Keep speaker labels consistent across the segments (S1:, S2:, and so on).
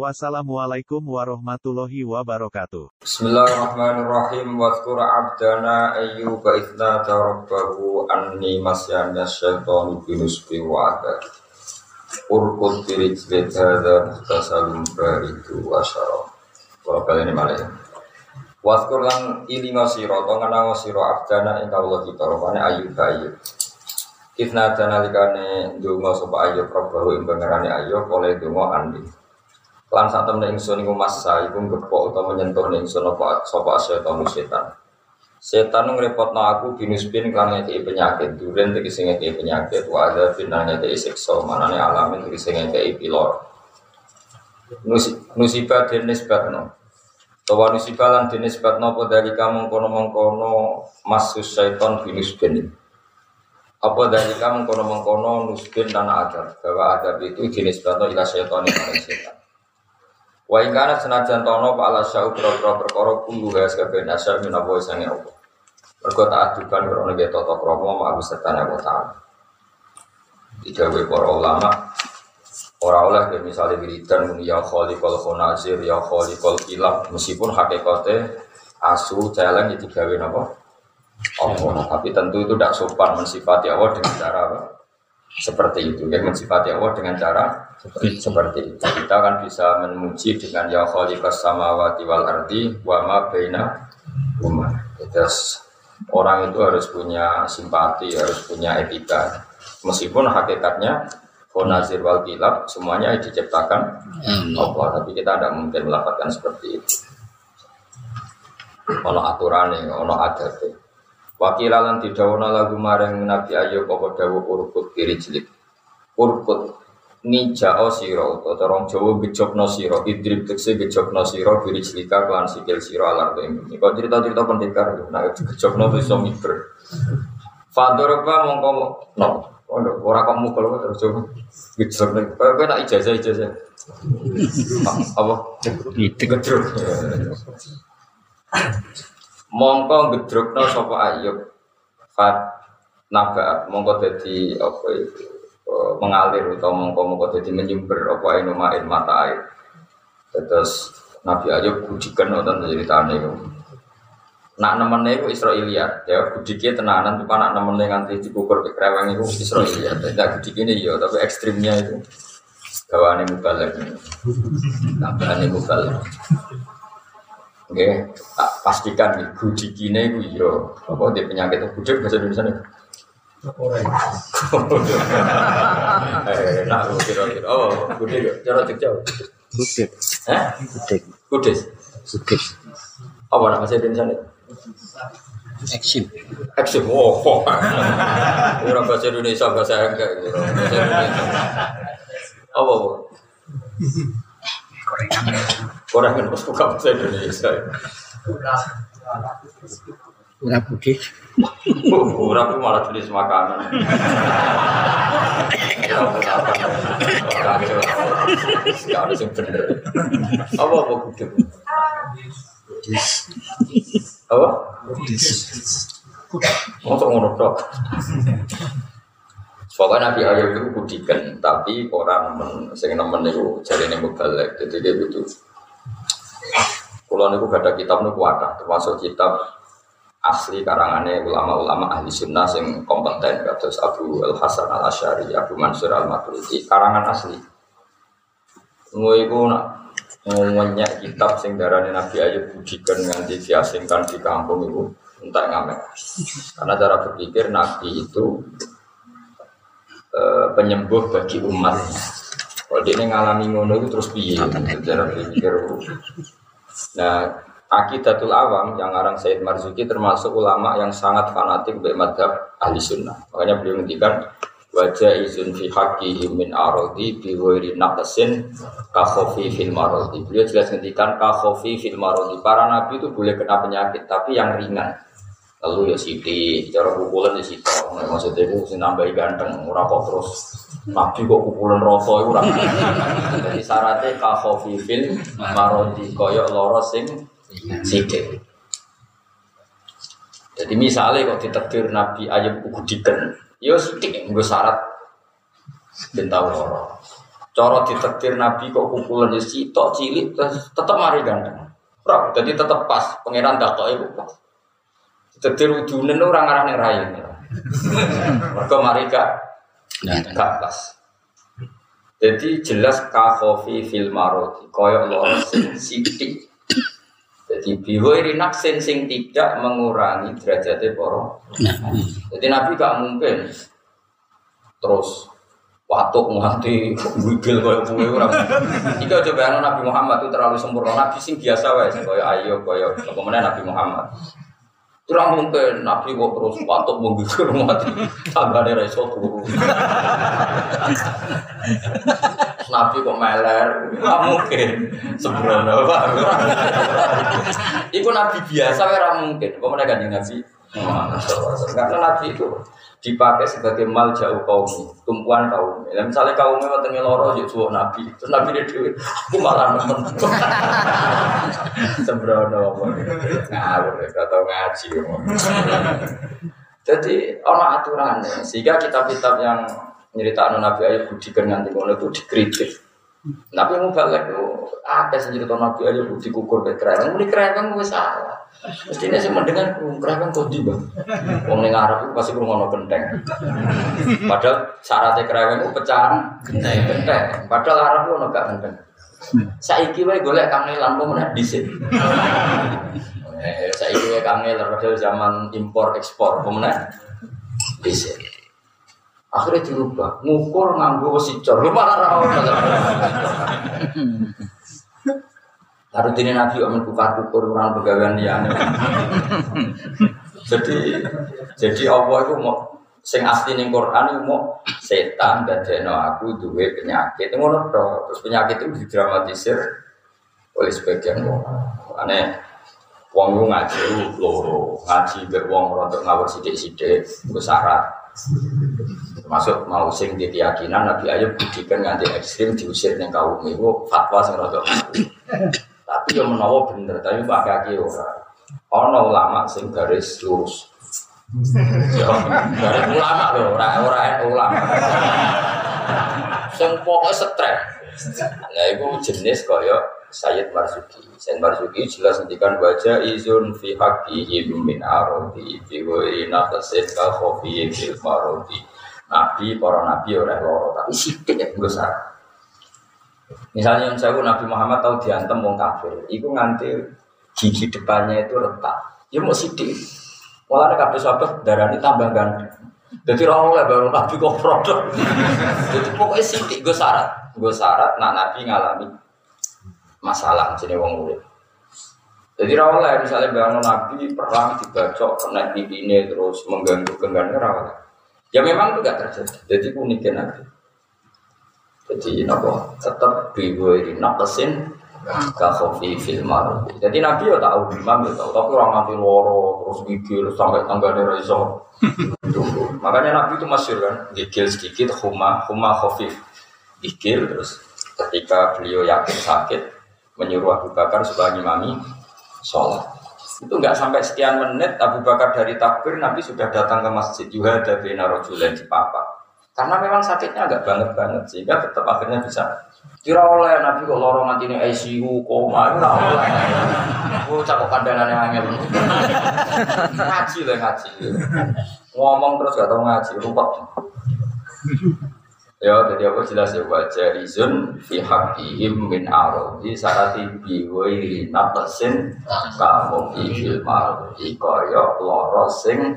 S1: Wassalamualaikum warahmatullahi wabarakatuh.
S2: Bismillahirrahmanirrahim. Wadhkur abdana ayyub idna tarabbahu anni masyana syaitanu binusbi wa'ada. Urkut birijlit hadha muhtasalun baridu wa. Kalau kalian ini malah ya. Wadhkur lan ilinga siro, to ngenango siro abdana ing kawula kita, rupane ayyub ayyub. Idna dana likane dungo sopa ayyub rabbahu ing pangerane ayyub oleh dungo andi. Lan saat temen ingsun iku masa iku ngepok utawa menyentuh ingsun apa sapa setan setan. Setan ngrepotno aku binusbin kan ngekei penyakit, duren tegese ngekei penyakit, wa ada binan ngekei siksa, manane alamin tegese ngekei pilor. Nusibah den nisbatno. Tawa nusibah lan den nisbatno apa dari kamu mengkono-mengkono masus setan binusbin. Apa dari kamu mengkono-mengkono nusbin dan adab, bahwa adab itu jenis batu ila setan yang setan. Wa ing kana senajan tono pak ala syau pro-pro perkara kulo gas kabeh nasar minawa sange apa. Mergo tak adukan karo nek tata krama mak serta nek taala. Dijawe para ulama ora oleh ya misalnya wiridan muni ya khaliqal khonazir ya khaliqal kilab meskipun hakikate asu celeng itu digawe napa? Allah, tapi tentu itu tidak sopan mensifati Allah dengan cara apa? Seperti itu. Ya mensifati Allah dengan cara seperti, seperti itu. Kita kan bisa memuji dengan ya khaliqas samawati wal ardi wa ma baina huma. Terus orang itu harus punya simpati harus punya etika. Meskipun hakikatnya Khonazir wal kilab semuanya diciptakan Allah. Tapi kita tidak mungkin melakukan seperti itu. Ono aturan ono adat Wakilalan didawana lagu maring Nabi Ayub apa dawu urkut kiri jelik. Urkut o siro atau orang Jawa gejokno siro idrib tekse gejokno siro kiri jelika kelan sikil siro alar tuh ini. Kau cerita-cerita pendekar, nah gejokno tuh iso miber. Fadoroba mongko no, orang kamu kalau terus coba gejokno. Kau kau nak ijazah ijazah. Apa? Itu gejok mongko gedrukno sapa ayub? Fat nabaat mongko dadi apa itu? E, mengalir atau mongko mongko dadi menyumber apa inu main mata air. Terus Nabi Ayub budikan nonton ceritane itu nak nemene iku Israiliyat. Ya budike tenanan cuma nak nemene nganti dikukur ke kreweng iku Israiliyat. Tidak budikine ya tapi ekstrimnya itu. Gawane mubalek. Tambahannya mubalek Oke, tak pastikan nih gudikine gue yo apa dia penyakit gudik bahasa Indonesia nih. Eh, nah, kira-kira. Oh, gudik, cara cek jauh.
S3: Gudik.
S2: Eh?
S3: Gudik.
S2: Gudik.
S3: Gudik.
S2: Apa nama bahasa Indonesia nih?
S3: Eksim.
S2: Eksim. Oh, kok. Kira bahasa Indonesia bahasa enggak. Bahasa Indonesia. Apa? Apa? Orang kan harus buka bahasa Indonesia.
S3: Ora budi.
S2: Orang itu malah jenis makanan. Ada yang bener. Apa apa gudeg? Apa? Masuk ngono tok. Pokoknya Nabi Ayub itu budikan, tapi orang men, sing nemen itu jadi ini mubalek, jadi dia itu. Kalau niku ada kitab niku ada, termasuk kitab asli karangannya ulama-ulama ahli sunnah yang kompeten, kados Abu Al Hasan Al Ashari, Abu Mansur Al Maturidi, karangan asli. Ngono iku nak ngomongnya kitab sing darane Nabi Ayub budikan nganti diasingkan di kampung itu entah ngamek. Karena cara berpikir Nabi itu Uh, penyembuh bagi umat. Kalau dia ngalami ngono itu terus piye? Secara berpikir. Nah, akidatul awam yang orang Said Marzuki termasuk ulama yang sangat fanatik dari madhab ahli sunnah. Makanya beliau menghentikan wajah izin fi haqqi min arodi bi ghairi naqsin ka khofi fil marodi. Beliau jelas ngendikan ka khofi fil marodi. Para nabi itu boleh kena penyakit tapi yang ringan. Lalu ya siti, cara pukulan ya siti. Maksudnya itu sing nambahi ganteng, ora kok terus Nabi kok pukulan rasa itu ora. Jadi syaratnya ka khafifin marodi koyok loro sing sithik. Jadi misalnya kok ditekdir Nabi Ayub kuku diken, ya sithik nggo syarat ben tau loro. Cara ditekdir Nabi kok pukulan ya sitok cilik tetep mari ganteng. Ora, jadi tetep pas pangeran dakoke iku pas. Ditekdir udune ora ngarane rai. Mergo mari gak gak pas. Jadi jelas kahofi fil maroti koyok loro sing sithik. Jadi bihoiri naksin sing tidak mengurangi derajatnya poro. Jadi Nabi gak mungkin terus watuk nganti wigil koyo kowe ora. Iki aja bayangno Nabi Muhammad itu terlalu sempurna. Nabi sing biasa wae koyo ayo koyo kemudian Nabi Muhammad. Ora mungkin Nabi kok terus watuk menggigil mati. Tanggane ra iso turu. Nabi kok meler, nggak mungkin sembrono pak. Iku Nabi biasa, ora mungkin. Kok mereka kanjeng Nabi? Karena Nabi itu dipakai sebagai mal jauh kaum tumpuan kaum. Ya, misalnya kaumnya wonten loro yo suwuk Nabi, terus Nabi dia dhewe aku malah nemen. Sembrono ngawur gak tau ngaji. Jadi orang aturannya, sehingga kitab-kitab yang nyeritakno Nabi Ayub budikan nganti ngono itu dikritik. Nabi Mubalek itu apa sih cerita Nabi Ayub dikukur ke kerajaan, ini kerajaan gue salah. Mestinya sih mendengar kerajaan kau di bang. Wong ning Arab itu pasti ngono genteng. Padahal syaratnya kerajaan itu pecahan genteng. genteng. Padahal Arab itu gak genteng. Saiki wae golek kangelan kok meneh dhisik. Eh, saiki wae kangelan padahal zaman impor ekspor meneh dhisik. Akhirnya dirubah, ngukur nganggo wesi cor. Lu malah ra ono. Harus ini Nabi om kukar kukur orang dia. jadi jadi Allah itu mau sing asli ning Quran itu mau setan dadekno aku duwe penyakit. Ngono to. Terus penyakit itu didramatisir oleh sebagian orang. Aneh wong lu ngaji loro, ngaji mbek wong rontok ngawur iku syarat. Termasuk mau sing di keyakinan Nabi Ayub budikan nganti ekstrim diusir ning kaum itu fatwa sing rada Tapi yang menawa bener, tapi pakai kaki ora. Ono ulama sing garis lurus. Ya, garis ulama lho, ora ora ulama. Sing pokoke stres. Nah, itu jenis kaya Sayyid Marzuki. Sayyid Marzuki jelas ngendikan wajah izun fi haqqihim min arodi fi ghairi naqsin ka khofi fil marodi. Nabi, para nabi oleh loro, tapi sidik ya besar. Misalnya yang saya Nabi Muhammad tahu diantem wong kafir, itu nganti gigi depannya itu retak. Ya mau sidik. Malah kabeh sahabat darah ini tambah ganteng. Jadi orang oleh baru Nabi kok produk. Jadi pokoknya sidik gue syarat, gue syarat nak Nabi ngalami masalah jadi wong urip. Jadi rawalnya misalnya bangun Nabi perang dibacok kena ini terus mengganggu genggamnya rawalnya. Ya memang itu gak terjadi. Jadi uniknya Nabi. Jadi nopo tetap ini nakesin kasofi filmar. Jadi Nabi ya tahu imam ya tahu, tapi orang nanti loro terus gigil sampai tanggane raiso. Makanya Nabi itu masyur kan, gigil sedikit, huma huma khofif, gigil terus ketika beliau yakin sakit menyuruh Abu Bakar supaya ngimami sholat. Itu nggak sampai sekian menit Abu Bakar dari takbir Nabi sudah datang ke masjid Yuhada bin Rajulan di Papa. Karena memang sakitnya agak banget banget sehingga tetap akhirnya bisa Kira oleh Nabi kok lorong nanti ini ICU koma itu oleh. Aku cakap kandangannya angel. ngaji lah ngaji. Ngomong terus gak tau ngaji, rumput. Ya, jadi apa jelas ya? Wajah rizun fi haqqihim min arodi sarati bi wairi natasin kamu fil marodi kaya loro sing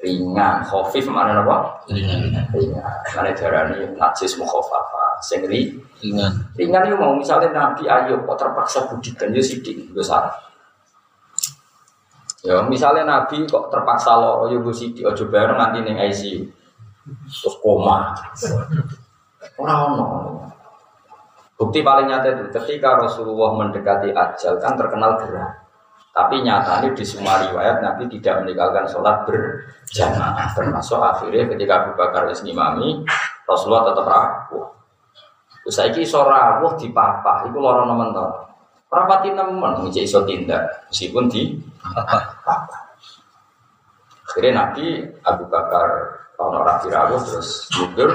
S2: ringan. Khafif mana apa? Ringan ringan. Mana darani najis mukhafafa. Sing ri ringan. Ringan itu mau misalnya nabi ayub kok terpaksa budikan? Ya sidik. Besar ya misalnya nabi kok terpaksa loro ya sidik. Ojo bareng nanti neng ICU terus koma Orang ono. Bukti paling nyata itu ketika Rasulullah mendekati ajal kan terkenal gerah. Tapi nyatanya di semua riwayat Nabi tidak meninggalkan sholat berjamaah. Termasuk akhirnya ketika Abu Bakar ngimami, Rasulullah tetap rawuh. Terus saya iso rawuh di papa, itu lorong nemen to. Rapati nemen ngisi iso tindak meskipun di papa. Akhirnya Nabi Abu Bakar kalau orang dirawuh terus mundur,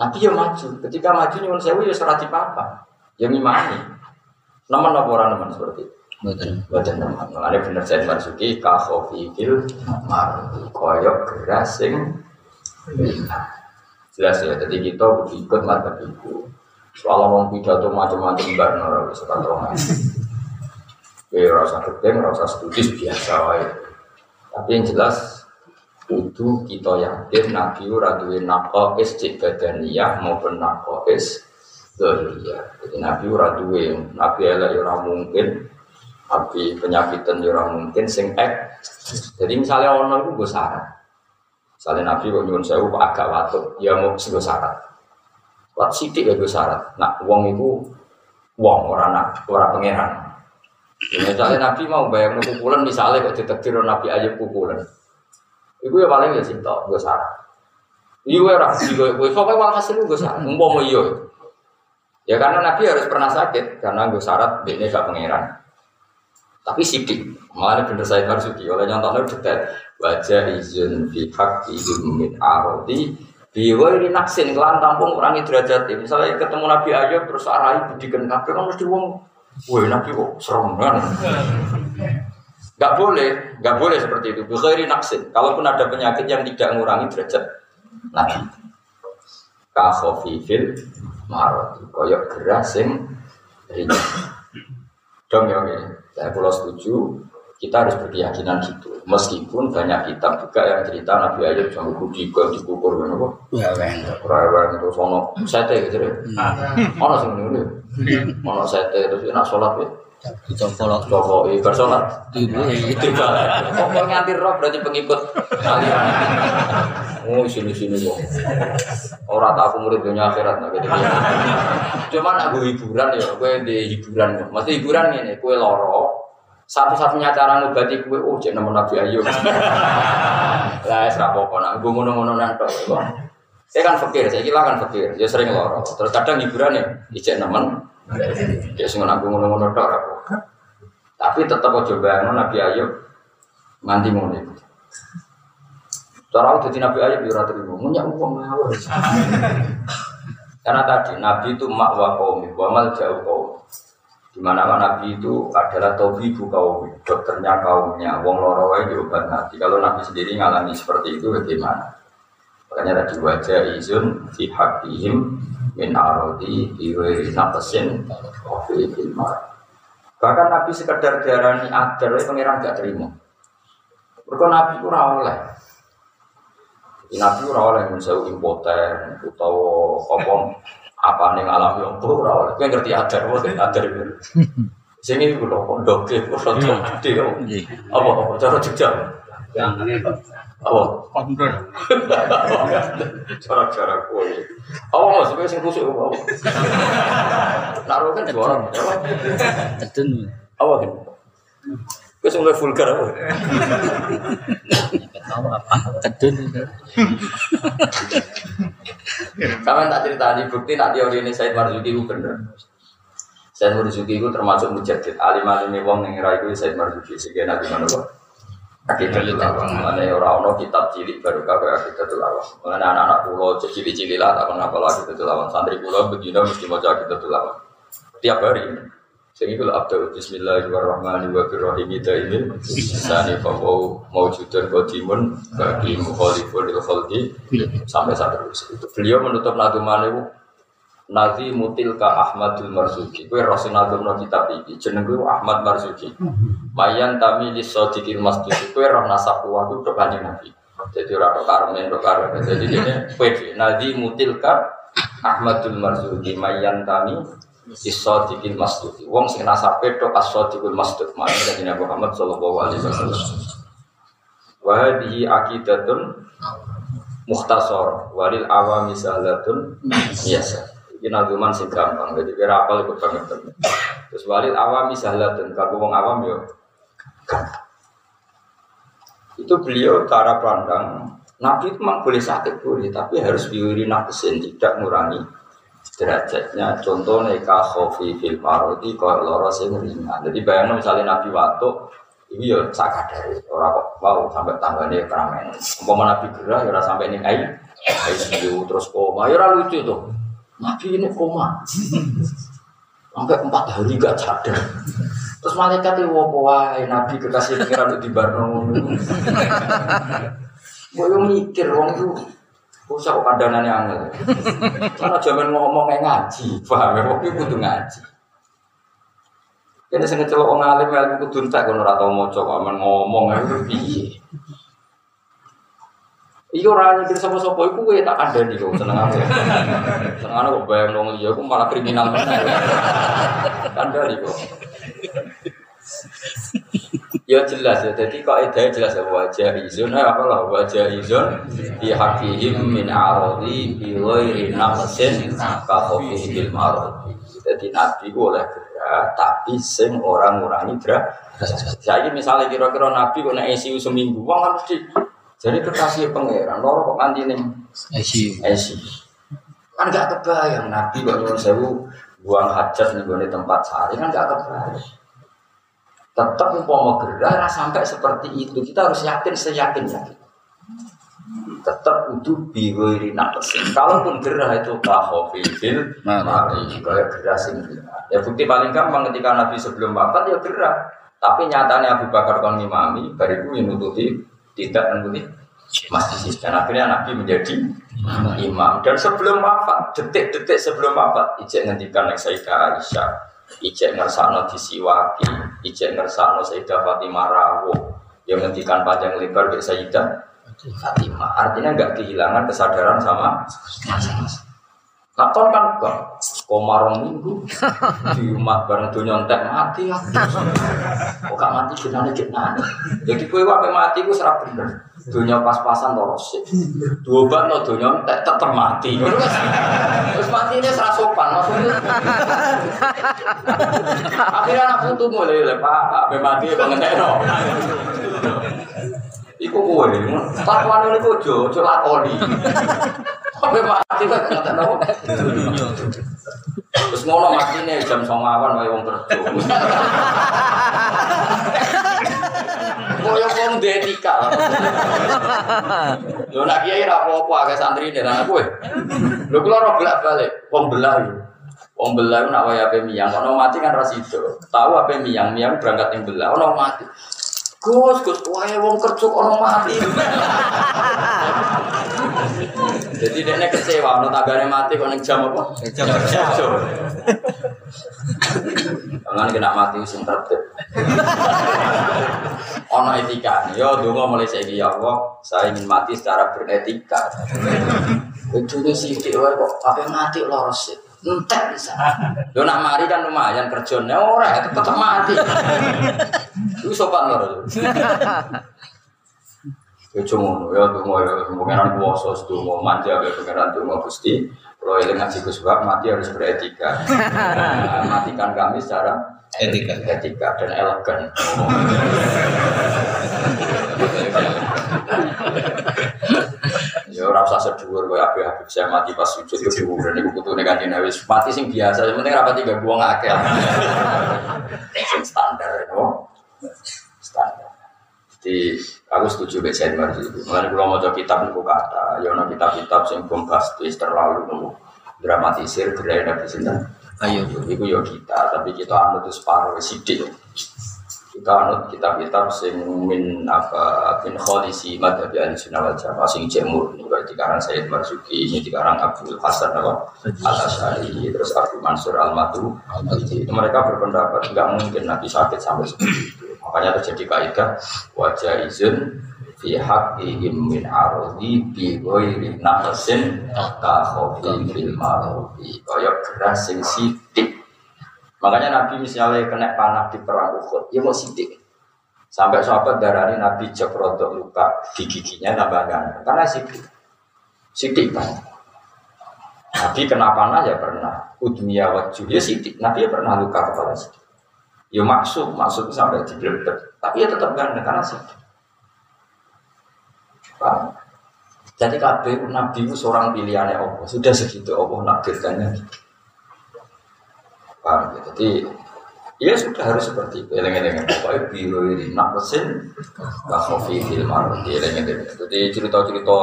S2: Nabi ya maju. Ketika maju nyuwun sewu ya serati papa, ya ngimami. Nemen apa orang nemen seperti itu?
S3: Betul.
S2: Nama, makanya bener saya Marzuki kahofi fil mar koyok gerasing jelas ya. Jadi kita ikut mata ibu. Soal ngomong pidato macam-macam enggak nora bisa kantongan. Ya rasa gedeng, rasa studis biasa wae. Tapi yang jelas itu kita yakin Nabi ora duwe naqais cek badaniyah maupun naqais dzahiriyah. Jadi Nabi ora duwe, Nabi elek ya ora mungkin tapi penyakitan ya ora mungkin sing. Jadi misalnya ono iku gue syarat. Misalnya Nabi kok nyuwun sewu agak watuk, ya mau sing syarat. Wat sidik ya gue syarat. Nak wong iku wong ora nak ora pangeran. Ya, Misalnya Nabi mau bayang pukulan, misalnya kok ditekdir Nabi Ayub pukulan. Iku ya paling ya cinta, gue syarat. Iya ora sih gue, gue pokoknya walhasil gue syarat. Umpama iya. Ya karena Nabi harus pernah sakit karena gue syarat dia gak pangeran. Tapi sidik, malah bener saya Marzuki oleh nyontohnya detail wajah izin fi hak izin min arodi biwari naksin kelan tampung kurangi derajat misalnya ketemu Nabi Ayub terus arai budikan kabeh kan mesti wong woi Nabi kok serem kan Gak boleh, gak boleh seperti itu. Bukhari naksin. Kalaupun ada penyakit yang tidak mengurangi derajat Nabi. Kahofifil marot. Koyok gerasing ringan. Dong ya, oke. Saya pulau setuju. Kita harus berkeyakinan gitu. Meskipun banyak kitab juga yang cerita Nabi Ayub sama kudi ke dikukur kan apa?
S3: Ya, ben.
S2: Rewel itu sono sete gitu deh. Ono sing ngene. Ono sete terus nak sholat ya. Toko ibar sholat.
S3: ibu
S2: Itu balik. Kok nganti roh berarti pengikut aliran. Oh sini sini kok. Orang tak aku murid dunia akhirat nah gitu. Cuman aku hiburan ya, gue di hiburan. Masih hiburan ini, gue loro. Satu-satunya cara ngobati gue, oh cek nama Nabi Ayub. Lah, serapoko nak gue ngono-ngono nanto. Saya kan fakir, saya kira kan fakir. Dia sering loro. Terus kadang hiburan ya, ijek nemen. Dia sing aku ngono-ngono tok apa. Tapi tetap aja bayangno Nabi Ayub nganti ngono iku. Cara aku jadi Nabi Ayub ya ora terima, munyak wong ngawur. Karena tadi Nabi itu mak wa qaumi, wa mal jauh qaum. Di mana Nabi itu adalah tabibu kaum, dokternya kaumnya, wong loro wae diobat Nabi. Kalau Nabi sendiri ngalami seperti itu bagaimana? Makanya tadi wajah izun fi haqqihim min arodi iwe nafasin fi filmar. Bahkan Nabi sekedar diarani adar, pangeran gak terima. Mereka Nabi itu ora oleh. Nabi ora oleh menjauh impoten utawa apa apa ning alam yang ora oleh. Kowe ngerti adar, apa adar itu. Sing iki lho kok ndoke kok rada gede. Apa apa cara Jogja. Apa? Cara-cara kowe. Mas kowe sing kusuk apa? Naruh kan juara.
S3: Tedun.
S2: Apa kan? Kowe sing vulgar apa?
S3: Tahu apa? Tedun.
S2: Kapan tak cerita di bukti nak teori ini Said Marzuki itu bener. Said Marzuki itu termasuk mujadid. Alim alim wong yang ngira itu Said Marzuki. Sehingga nabi mana Akidatul awam. Mana orang orang kitab cilik baru kau akidatul awam. Mana anak-anak pulau cilik cilik lah tak kenapa lagi akidatul awam. Santri pulau begini mesti mau jadi akidatul awam. Tiap hari. Sehingga kalau Abdul Bismillahirrahmanirrahim kita ini Sani kau mau judul Qadimun Bagi mukhalifun il khalqi Sampai saat itu Beliau menutup naduman itu Nazi mutil ka Ahmadul Marzuki. Kue Rasul nadum no kitab ini. Jeneng gue Ahmad Marzuki. Mayan tami li sodikil masjid. Kue roh nasab kuah itu kanjeng Nabi. Jadi orang karmen, orang karmen Jadi ini pede Nazi mutil ka Ahmadul Marzuki. Mayan tami Isodiqil masjid. Wong sing nasabe tok asodiqul masjid. Makanya dari Nabi Muhammad sallallahu alaihi wasallam. Wa hadhihi aqidatun mukhtasar. Walil awami sahlatun biasa. Iki nazuman sing gampang. Jadi kira apal ikut banget. Terus walil awami sahlatun kanggo wong awam yo Itu beliau cara pandang Nabi itu memang boleh sakit boleh, tapi harus diwiri nafsin tidak mengurangi derajatnya. Contohnya khofi fil kalau loro sing ringan. Jadi bayangin misalnya Nabi waktu ini ya sakit dari orang kok mau sampai tangganya keramen. Umpama Nabi gerah ya sampai ini air, air terus koma, ya lucu tuh. Nabi ini koma. Sampai empat hari gak sadar. Terus malaikat itu wah, Nabi kekasih pengiran di Barno. Gue mikir wong itu usah kok kandangannya angel. Karena zaman ngomong ngaji, paham ya? Wong kudu ngaji. Ini sing celok wong alim ilmu kudu entek kono ora amen ngomong itu piye. Iya ora nyikir sapa-sapa iku kowe tak kandhani kok seneng aku. Seneng aku kok bayang wong liya aku malah kriminal meneh. Kandhani kok. Ya jelas ya, jadi kaidah jelas ya wajah izun, eh, apa lah wajah izun di hakihim min arodi bi ghairi nafsin ka khofi bil marodi. Jadi nabi boleh gerak, tapi sing orang ngurangi gerak. Saya misalnya kira-kira nabi kok naik ICU seminggu, wong harus di jadi kekasih pangeran, loro kok nganti nih
S3: ICU.
S2: ICU. Kan gak kebayang nabi kok nyuruh sewu buang hajat nih tempat sehari kan gak kebayang. Tetap mau gerah sampai seperti itu. Kita harus yakin seyakin yakin tetap itu biwiri nafsin kalaupun gerah itu kahofil mari kayak gerah sing ya bukti paling gampang ketika Nabi sebelum wafat ya gerah. Tapi nyatanya Abu Bakar kon imami bariku yang nututi tidak menututi masjid dan akhirnya Nabi menjadi imam. Dan sebelum wafat detik-detik sebelum wafat ijek ngendikan yang Sayyidah Aisyah. Ijek ngersakno disiwaki, ijek ngersakno Sayyidah Fatimah Rawo yang ngendikan panjang lebar ke Sayyidah Fatimah. Artinya nggak kehilangan kesadaran sama masa-masa. Katon kan kok komarong minggu di umat bareng dunia entek mati ya. Kok gak mati jenane jenane. Jadi kowe wae mati ku serap bener. Dunia pas-pasan terus. Dua ban no dunia entek tetep mati. Terus mati ini serah sopan maksudnya. Akhirnya anak putu mulai lepak, mati pengentekno. Iku kowe, lakuan ini kojo, ojo lakoni. Sampai mati kan kata nopo. Terus ngono nih jam songawan wae wong kerja. Koyo wong detika. Yo nak kiai ra apa-apa agak santri nih anak kowe. Lho kula ora bolak-balik, wong belah yo. Wong belah nak wae ape miyang, ono mati kan rasido. Tahu ape miyang, miyang berangkat yang belah, ono mati. Gus, Gus, wae wong kerja ono mati. Jadi dia kecewa, no tagare mati kok neng jam apa?
S3: Jam kerja.
S2: Jangan kena mati sing tertib. Ono etika, yo donga mulai saiki ya Allah, saya ingin mati secara beretika. Itu sih wae kok apa mati loros sih. Entek bisa. Yo nak mari kan lumayan kerjanya ora tetep mati. Itu sopan lho. Ya cuma ya tunggu ya pengiran kuasa tunggu manja ya pengiran tunggu gusti. Kalau yang ngaji kesuka mati harus beretika. Nah, matikan kami secara
S3: Etika.
S2: etika dan elegan. Ya ora usah sedhuwur koyo Habib Habib saya mati pas sujud ke dhuwur niku putune kanjeng Nabi mati sing biasa yang penting rapati gak wong akeh. Sing standar no. Jadi aku setuju Marzi itu. Mulai kalau mau kitab niku kata, ya ono kitab-kitab sing bombastis terlalu nunggu dramatisir gerai Nabi sinten.
S3: Ayo.
S2: Iku yo kita, tapi kita anut itu separuh sidik. Kita anut kitab-kitab sing min apa bin kholisi madhabi ahli sunnah wal jamaah sing jemur ini berarti karang Sayyid Marzuki ini dikarang Abdul Hasan apa Al Asyari terus Abu Mansur Al Matu itu mereka berpendapat nggak mungkin Nabi sakit sampai itu makanya terjadi kaidah wajah izin fi haqqihim min ardi bi ghairi naqsin ka khofi fil mardi. Kaya geras sing sithik makanya Nabi misalnya kena panah di perang Uhud ya mau sithik sampai sahabat darani Nabi rodok luka di giginya tambah ganteng. Karena sithik sithik banget Nabi kena panah ya pernah. Udmiya wajah ya sithik Nabi ya pernah luka kepala sithik Ya maksud, maksud sampai digrebek. Tapi ya tetap ganteng karena. Paham? Jadi kabeh nabi itu seorang pilihannya Allah. Sudah segitu Allah nakdirkannya. Paham? Jadi ya sudah harus seperti itu. Eleng-eleng pokoknya biru ini nak mesin kafofi fil mardi. Eleng-eleng. Jadi cerita-cerita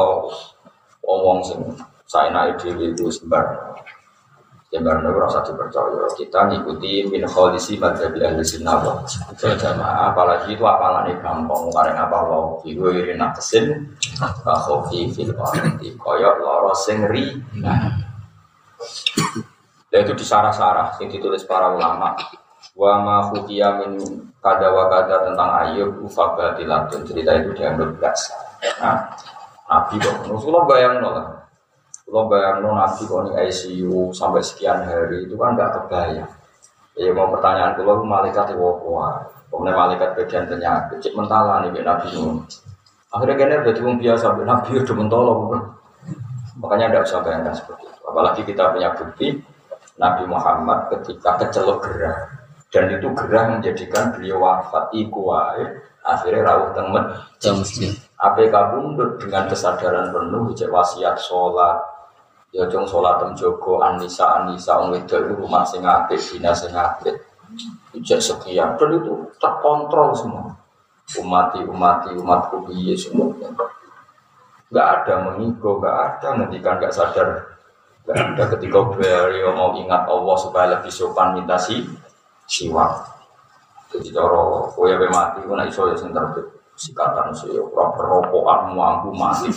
S2: omong sing saya naik dewi itu sembar. Sembar itu rasa dipercaya. Kita ngikuti min kholisi madhabi ahli sunnah wal jamaah. Apalagi itu apalane gampang. Karena apa wow biru ini nak mesin kafofi fil mardi. Koyok loro sing ri. Ya itu disarah-sarah yang ditulis para ulama. Wa ma khufiya min kada wa kada tentang Ayub ufabatilatun cerita itu dianggap biasa. Nah, Nabi kok, Rasulullah bayang lah. Kalau bayang Nabi kok nih ICU sampai sekian hari itu kan nggak kebayang. Ya mau pertanyaan kalau malaikat itu apa? Kemudian malaikat bagian penyakit, cek mentala nih Nabi Nuh. Akhirnya kayaknya udah cuma biasa, Nabi udah mentolo. Makanya tidak usah bayangkan seperti itu. Apalagi kita punya bukti Nabi Muhammad ketika kecelok gerah dan itu gerah menjadikan beliau wafat iku wae akhirnya rawuh temen. APK bundut dengan kesadaran penuh wasiat sholat ya jong sholat tem jogo anisa anisa wong rumah sing apik dina sing apik. Sekian. Dan itu terkontrol semua. Umati umati umatku piye semua. Nggak ada mengigo nggak ada ngendikan nggak sadar. Nggak ada ketika beliau mau ingat Allah supaya lebih sopan minta si siwak. Jadi cara kowe ape mati ku nek iso ya sing sikatan sih ora perokokan mampu mati.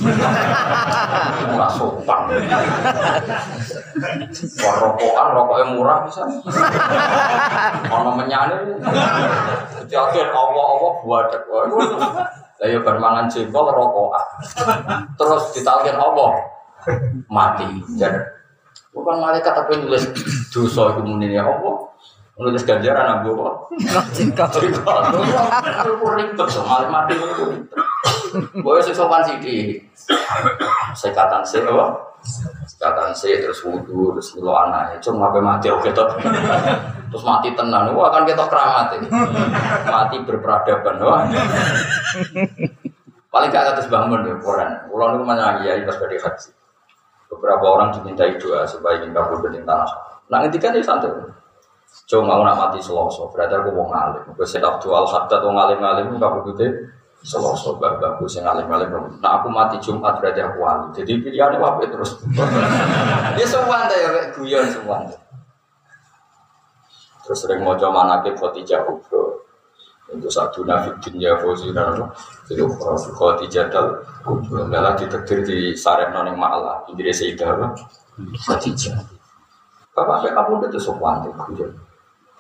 S2: Ora sopan. Wah rokokan rokoknya murah bisa. Ono menyane jadi akhir Allah Allah buat lah ya bar mangan jengkol rokokan. Terus ditalkin Allah. Mati. Dan bukan malaikat tapi nulis dosa itu muni Allah nulis ganjaran abu kok
S3: Jengkol.
S2: Aku ribet soal mati itu ribet. Boleh sih sopan sih di sekatan sih apa? Sekatan sih terus wudhu terus milo anaknya. Cuma apa mati oke toh. Terus mati tenan. Wah kan kita keramat. Mati berperadaban. Wah. Paling gak atas bangun deh Quran. Quran itu mana ya pas dari haji. Beberapa orang dimintai doa supaya ingin kabur dari tanah. Nah ketika dia santai. Cuma mau nak mati seloso, berarti aku mau ngalim. Gue sedap jual hadat, mau ngalim-ngalim, gak begitu seloso, bagus yang ngalim-ngalim. Nah aku mati Jumat berarti aku wali. Jadi pilihannya apa terus? Dia semua anda ya, guyon semua. Terus sering mau coba manakib Khotijah Kubro. Untuk satu nafid dunia fosi dan apa? Itu Khotijah dal Kubro. Malah ditekdir di sarep noning malah. Inggris Sayyidah apa? Khotijah. Bapak sampai kamu itu sopan tuh guyon.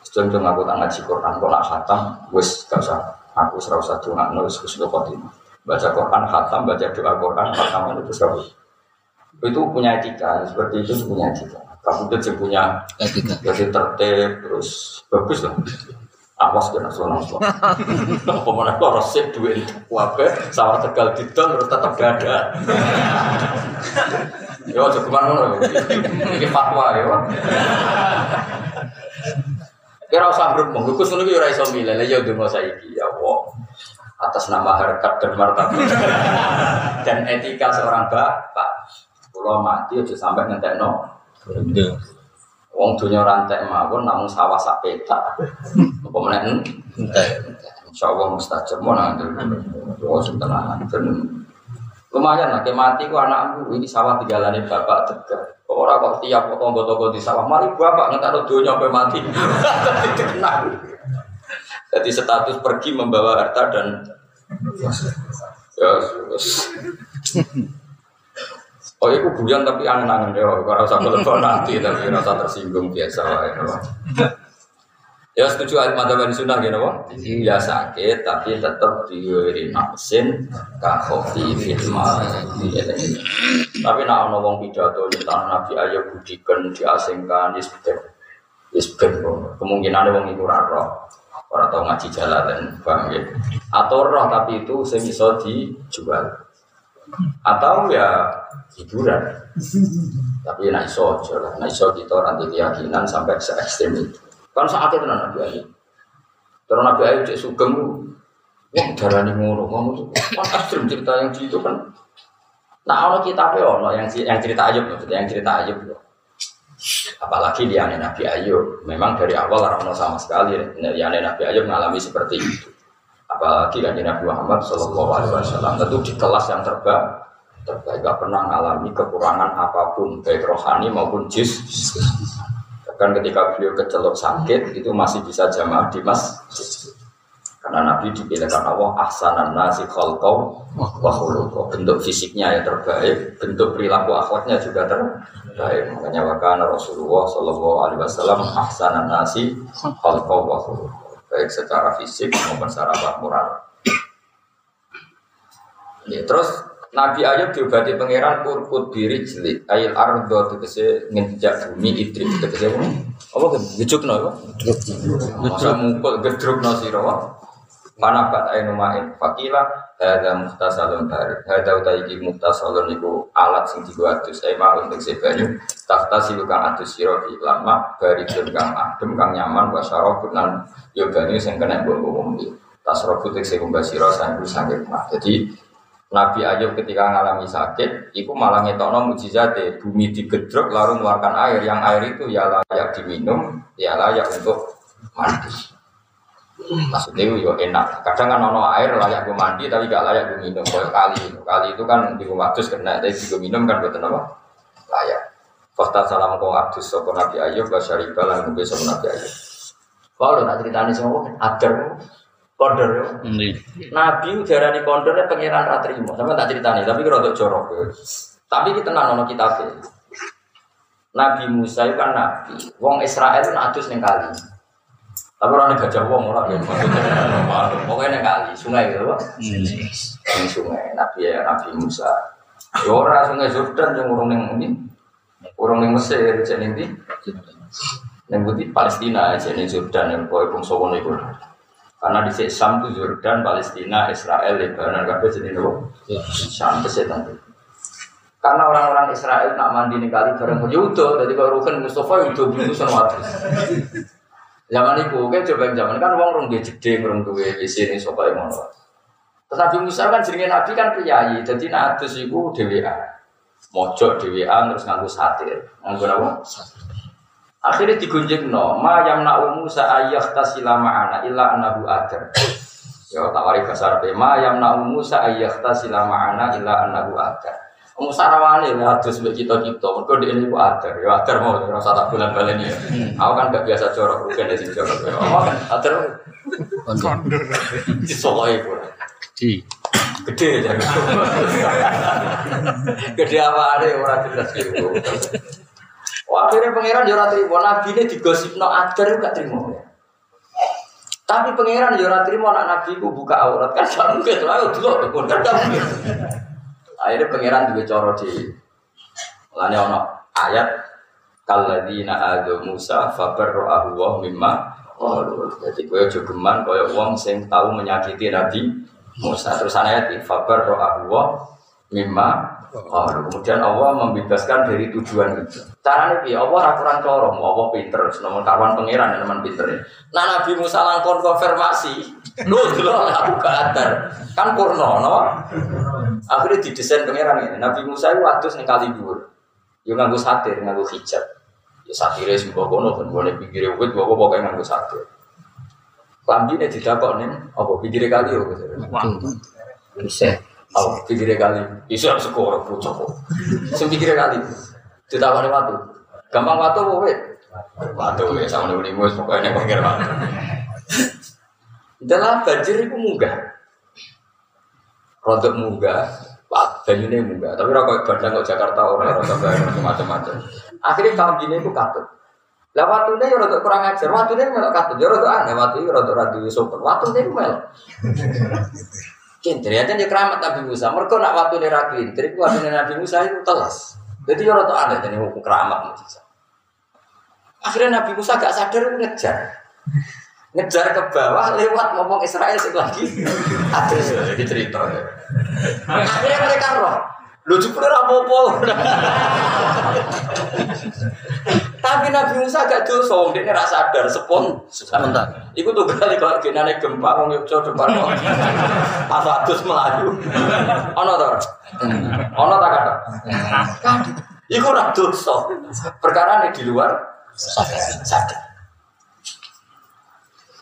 S2: Sedang aku tak ngaji Quran, kok nak khatam, wes gak usah. Aku serau satu nggak nulis ke khotim. Baca Quran, khatam, baca doa Quran, khatam itu serau. Itu punya etika, seperti itu punya etika. Kamu itu punya
S3: Etika.
S2: jadi tertib, terus bagus lah. Awas kena suara suara. Pemenang kok resip duit wabe, sawah tegal didol terus tetap gak ada. Yo, aja ke mana Ini fatwa ya. Kira usah Gus ngono ki ora iso milih. Lah ya donga saiki ya Allah. Atas nama harkat dan martabat dan etika seorang bapak. Kalau mati aja sampai ngentekno. Wong dunya rantek mawon namun sawah sak petak. Apa meneh? Insyaallah mustajab mau nang sebenarnya dan lumayan lah. Mati ku anakku ini sawah tinggalane bapak tegar. Kok ora kok tiap kok tonggo-tonggo di sawah. Mari bapak ngetakno donya sampai mati. Tapi kenal. Jadi status pergi membawa harta dan ya. Oh, itu guyon tapi angen-angen ya. Kalau usah telepon nanti tapi rasa tersinggung biasa lah ya. Ya setuju ayat madzhab sunnah gitu, Pak. Ya sakit tapi tetap diwiri nafsin kakofi filma. Tapi nak ono wong pidato tentang Nabi Ayub budikan diasingkan disebut disebut kemungkinan wong iku ora roh. Ora tau ngaji jalanan, paham ya? Atau roh tapi itu sing iso dijual. Atau ya hiburan. Tapi nak iso aja lah, nak iso kita nanti keyakinan sampai se ekstrem itu. Kan saat itu Nabi Ayub. Terus Nabi Ayub cek sugeng wah darah nih ngono, tuh kan ekstrim cerita yang itu kan. Nah orang kita ono yang yang cerita Ayub maksudnya yang cerita Ayub loh. Apalagi dia Nabi Ayub, memang dari awal orang sama sekali dia Nabi Ayub mengalami seperti itu. Apalagi kan Nabi Muhammad Shallallahu Alaihi Wasallam tentu di kelas yang terbaik terbaik gak pernah mengalami kekurangan apa pun baik rohani maupun jis Bahkan ketika beliau kecelok sakit itu masih bisa jamaah di masjid. Karena Nabi dipilihkan Allah ahsanan nasi khalqau wa Bentuk fisiknya yang terbaik, bentuk perilaku akhlaknya juga terbaik. Makanya wakana Rasulullah Shallallahu alaihi wasallam ahsanan nasi khalqau wa Baik secara fisik maupun secara moral. Ya, terus Nabi Ayub diobati pangeran kurkut diri jelit ayil ardo tegese ngejak bumi idrik tegese apa gejuk no apa? Masa mukul gedruk no siro mana bat ainu main fakila ada muhtasalun dari ada utai iki muhtasalun iku alat sing digo adus. Ai mau untuk sebanyu tahta silukan adus siro di lama bari kang adem kang nyaman wasyarah lan yo banyu sing kena mbok umum tasrofu tegese kumbah siro sang sanggih jadi Nabi Ayub ketika mengalami sakit, itu malah ngetokno mujizat bumi digedruk lalu mengeluarkan air. Yang air itu ya layak diminum, ya layak untuk mandi. Maksudnya itu ya enak. Kadang kan ono air layak gue mandi tapi gak layak gue minum. Kalau kali, kali itu kan di rumah terus kena, tapi gue minum kan betul apa? Layak. Fakta salam kau abdus sopo Nabi Ayub, basyaribah lan mungkin sama Nabi Ayub. Kalau nak ceritanya semua, ada Kondor ya. Nabi udarani kondornya pangeran ratrimo. Sama tak ceritani, tapi kira untuk jorok. Tapi kita nono kita Nabi Musa itu kan nabi. Wong Israel itu adus neng kali. Tapi orang gajah wong orang ya. Pokoknya neng kali, sungai gitu, pak. Neng sungai, Nabi ya Nabi Musa. Ya ora sungai Jordan yang urung neng ini, urung neng Mesir, jadi di, neng putih Palestina, jadi Jordan yang kau pun sowan itu. Karena di Sam itu Jordan, Palestina, Israel, Lebanon, kabeh jadi nopo. Sam pesetan. Karena orang-orang Israel nak mandi nih kali bareng yudo, jadi kalau Rukin Mustafa yudo bingung sama waktu. Zaman itu, kan coba zaman kan uang rong dia jede, rong tuh di sini sofa yang mana. Tetapi Musa kan jenenge Nabi kan priayi, jadi natus itu DWA, mojok DWA terus nganggu satir, nganggu apa? Akhirnya digunjing no, ma yang nak Musa ayah tasila ma'ana illa anahu adar. Ya tawari bahasa Arab. Ma yang nak Musa ayah tasila ma'ana illa anahu adar. Musa rawani lah terus mbek kita kita. Mergo ini adar. Ya adar mau rasa tak bulan balen ya. Aku kan gak biasa corok rugen di sini corok. Oh adar. Kondor. Disokoke pun. Di gede aja. Gede apa ada orang jelas gitu. Wah, akhirnya pangeran yo terima, nabi ini digosipno agar gak terima. Tapi pangeran yo terima anak nabi ku buka aurat kan gak mungkin lah dulu pun kan. Akhirnya pangeran juga coro di Lani ono ayat kaladina adu Musa fabarra'ahu wa mimma Oh, jadi gue jogeman kaya wong sing tahu menyakiti Nabi Musa. Terus ayat fabar roh wa mimma Oh, kemudian Allah membebaskan dari tujuan itu. Caranya dia Allah aturan corong, Allah pinter, nomor kawan pangeran yang teman pinter. Nah Nabi Musa langkon konfirmasi, lu dulu aku keatar, kan purno, no? Akhirnya didesain pangeran ini. Nabi Musa itu waktu nih kali dua, yo nganggu satir, nganggu hijab. Ya satirnya sebuah kono, kan boleh pikir wit, bawa pokoknya nganggu satir. Tidak kok nih, apa pikir kali yo? Bisa. Oh, pikirnya kali. Isu harus sekolah bocah kok. Sing pikirnya kali. Ditawari waktu. Gampang waktu kok. Waktu weh sama nih bos pokoknya pikir waktu. Dalam banjir itu munggah. Rodok munggah. Ini munggah. Tapi rokok bandang kok Jakarta rokok bandang macam-macam. Akhirnya tahun gini itu katut. Lah waktunya ya rodok kurang ajar, waktunya melok katut, ya rodok aneh, waktu itu rodok radio super, waktunya itu melok. Kintir ya kan keramat Nabi Musa. Mereka nak waktu ini rakyat kintir, waktu Nabi Musa itu telas. Jadi orang tuh aneh jadi hukum keramat Musa. Akhirnya Nabi Musa gak sadar ngejar, ngejar ke bawah lewat ngomong Israel lagi. Aduh, jadi cerita. Ya. Akhirnya mereka roh. Lu cuma apa-apa. Tapi Nabi Musa gak dosa, wong dene ra sadar sepon.
S3: Spontan.
S2: Iku tuh kali kalau genane gempa wong Yogyo depan kok. Pas adus melayu. Ono to? ora? Ono ta kata? Iku ra dosa. Perkara di luar sadar.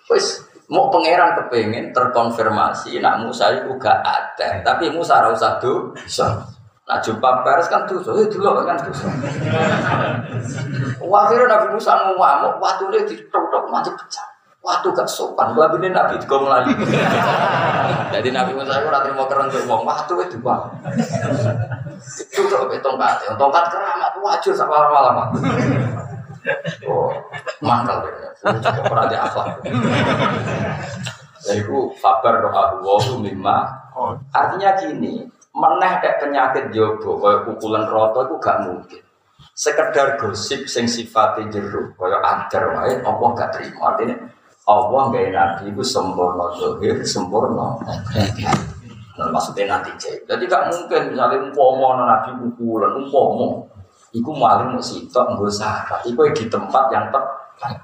S2: Wis mau pangeran kepengen terkonfirmasi nak Musa itu gak ada, tapi Musa ora usah dosa. Nah jumpa pers kan dosa, eh dulu kan dosa. Akhirnya Nabi Musa ngamuk, waktu dia ditok-tok mati pecah. Waktu gak sopan, ini Nabi juga melayu. Jadi Nabi Musa itu ratri mau keren untuk ngomong, waktu itu bang. Itu tuh tongkat, tongkat keramat wajur sama lama-lama. Oh, mangkal deh. Cukup di akhlak. Jadi itu sabar doa wahu mimma. Artinya gini, meneh kayak penyakit jobo, kayak pukulan roto itu gak mungkin. Sekedar gosip sing sifatnya jeruk, kayak adar wae, Allah gak terima. Artinya Allah gak nabi itu sempurna zohir, sempurna. Nah, maksudnya nanti cek. Jadi gak mungkin misalnya umpomo nabi pukulan, umpomo. Iku maling mau sitok nggak syarat. Iku di tempat yang tepat.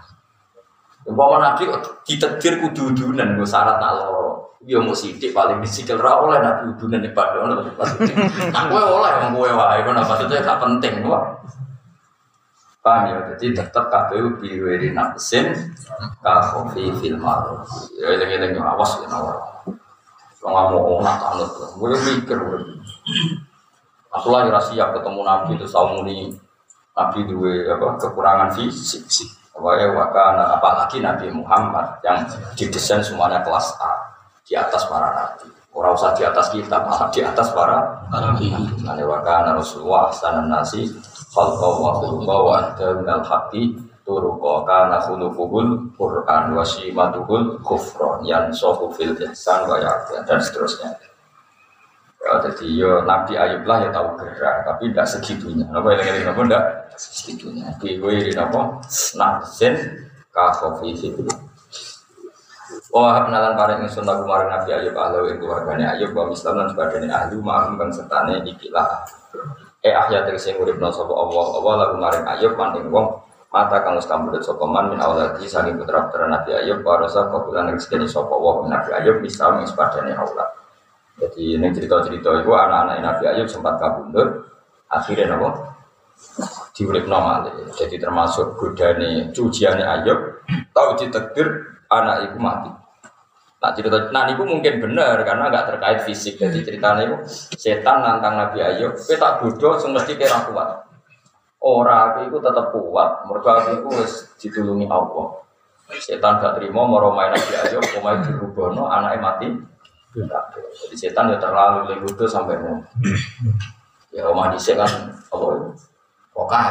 S2: Umpama nabi ditetir kudu udunan nggak syarat nak loro. Iya mau sidik paling disikil ra oleh nabi udunan di pada ono maksudnya. Nah gue oleh yang gue wae kan maksudnya gak penting kok. Paham ya? Jadi tetap KPU biwiri nafsin kafofi fil maruf. Ya ini ini awas ya nawar. Kalau mau onak anut, gue mikir. Aku lagi siap ketemu Nabi itu saumuni Nabi dua apa kekurangan fisik. Apa ya wakana apalagi Nabi Muhammad yang didesain semuanya kelas A di atas para nabi. Orang usah di atas kita, malah di atas para nabi. Nanti wakana Rasulullah sanan nasi khalqa wa khuluqa wa anta minal haqqi turuqa Qur'an wa simatuhul kufron yang sohu fil ihsan wa ya'fir dan seterusnya. Ya, jadi yo Nabi Ayub lah ya tahu gerak, tapi tidak segitunya. Apa yang ini apa tidak segitunya. Di gue ini apa? Nafsin kafofi itu. Oh, kenalan paring ingsun aku maring Nabi Ayub ahlu itu wargane Ayub wa Islam dan sebagainya ahlu ma'am kan sertane ikilah. Eh ahya tegese uripna sapa Allah, Allah lagu maring Ayub maning wong mata kang wis kambudut sapa man min awladi saking putra-putra Nabi Ayub wa rasa kabulan rezeki sapa wa Nabi Ayub Islam ing aulad. Jadi ini cerita-cerita itu anak-anak Nabi Ayub sempat kabundut, akhirnya nopo diurip normal. Jadi termasuk godane cuciannya Ayub, tahu ditekdir anak itu mati. Nah cerita, nah itu mungkin benar karena nggak terkait fisik. Jadi ceritanya itu setan nantang Nabi Ayub, kita tak bodoh, semesti kira kuat. Orang itu tetap kuat, mereka itu harus ditulungi Allah. Setan gak terima mau main Nabi Ayub, mau dirubono, anaknya mati. Jadi setan ya terlalu legudo sampai mau. Ya omah dhisik kan apa itu? Pokah.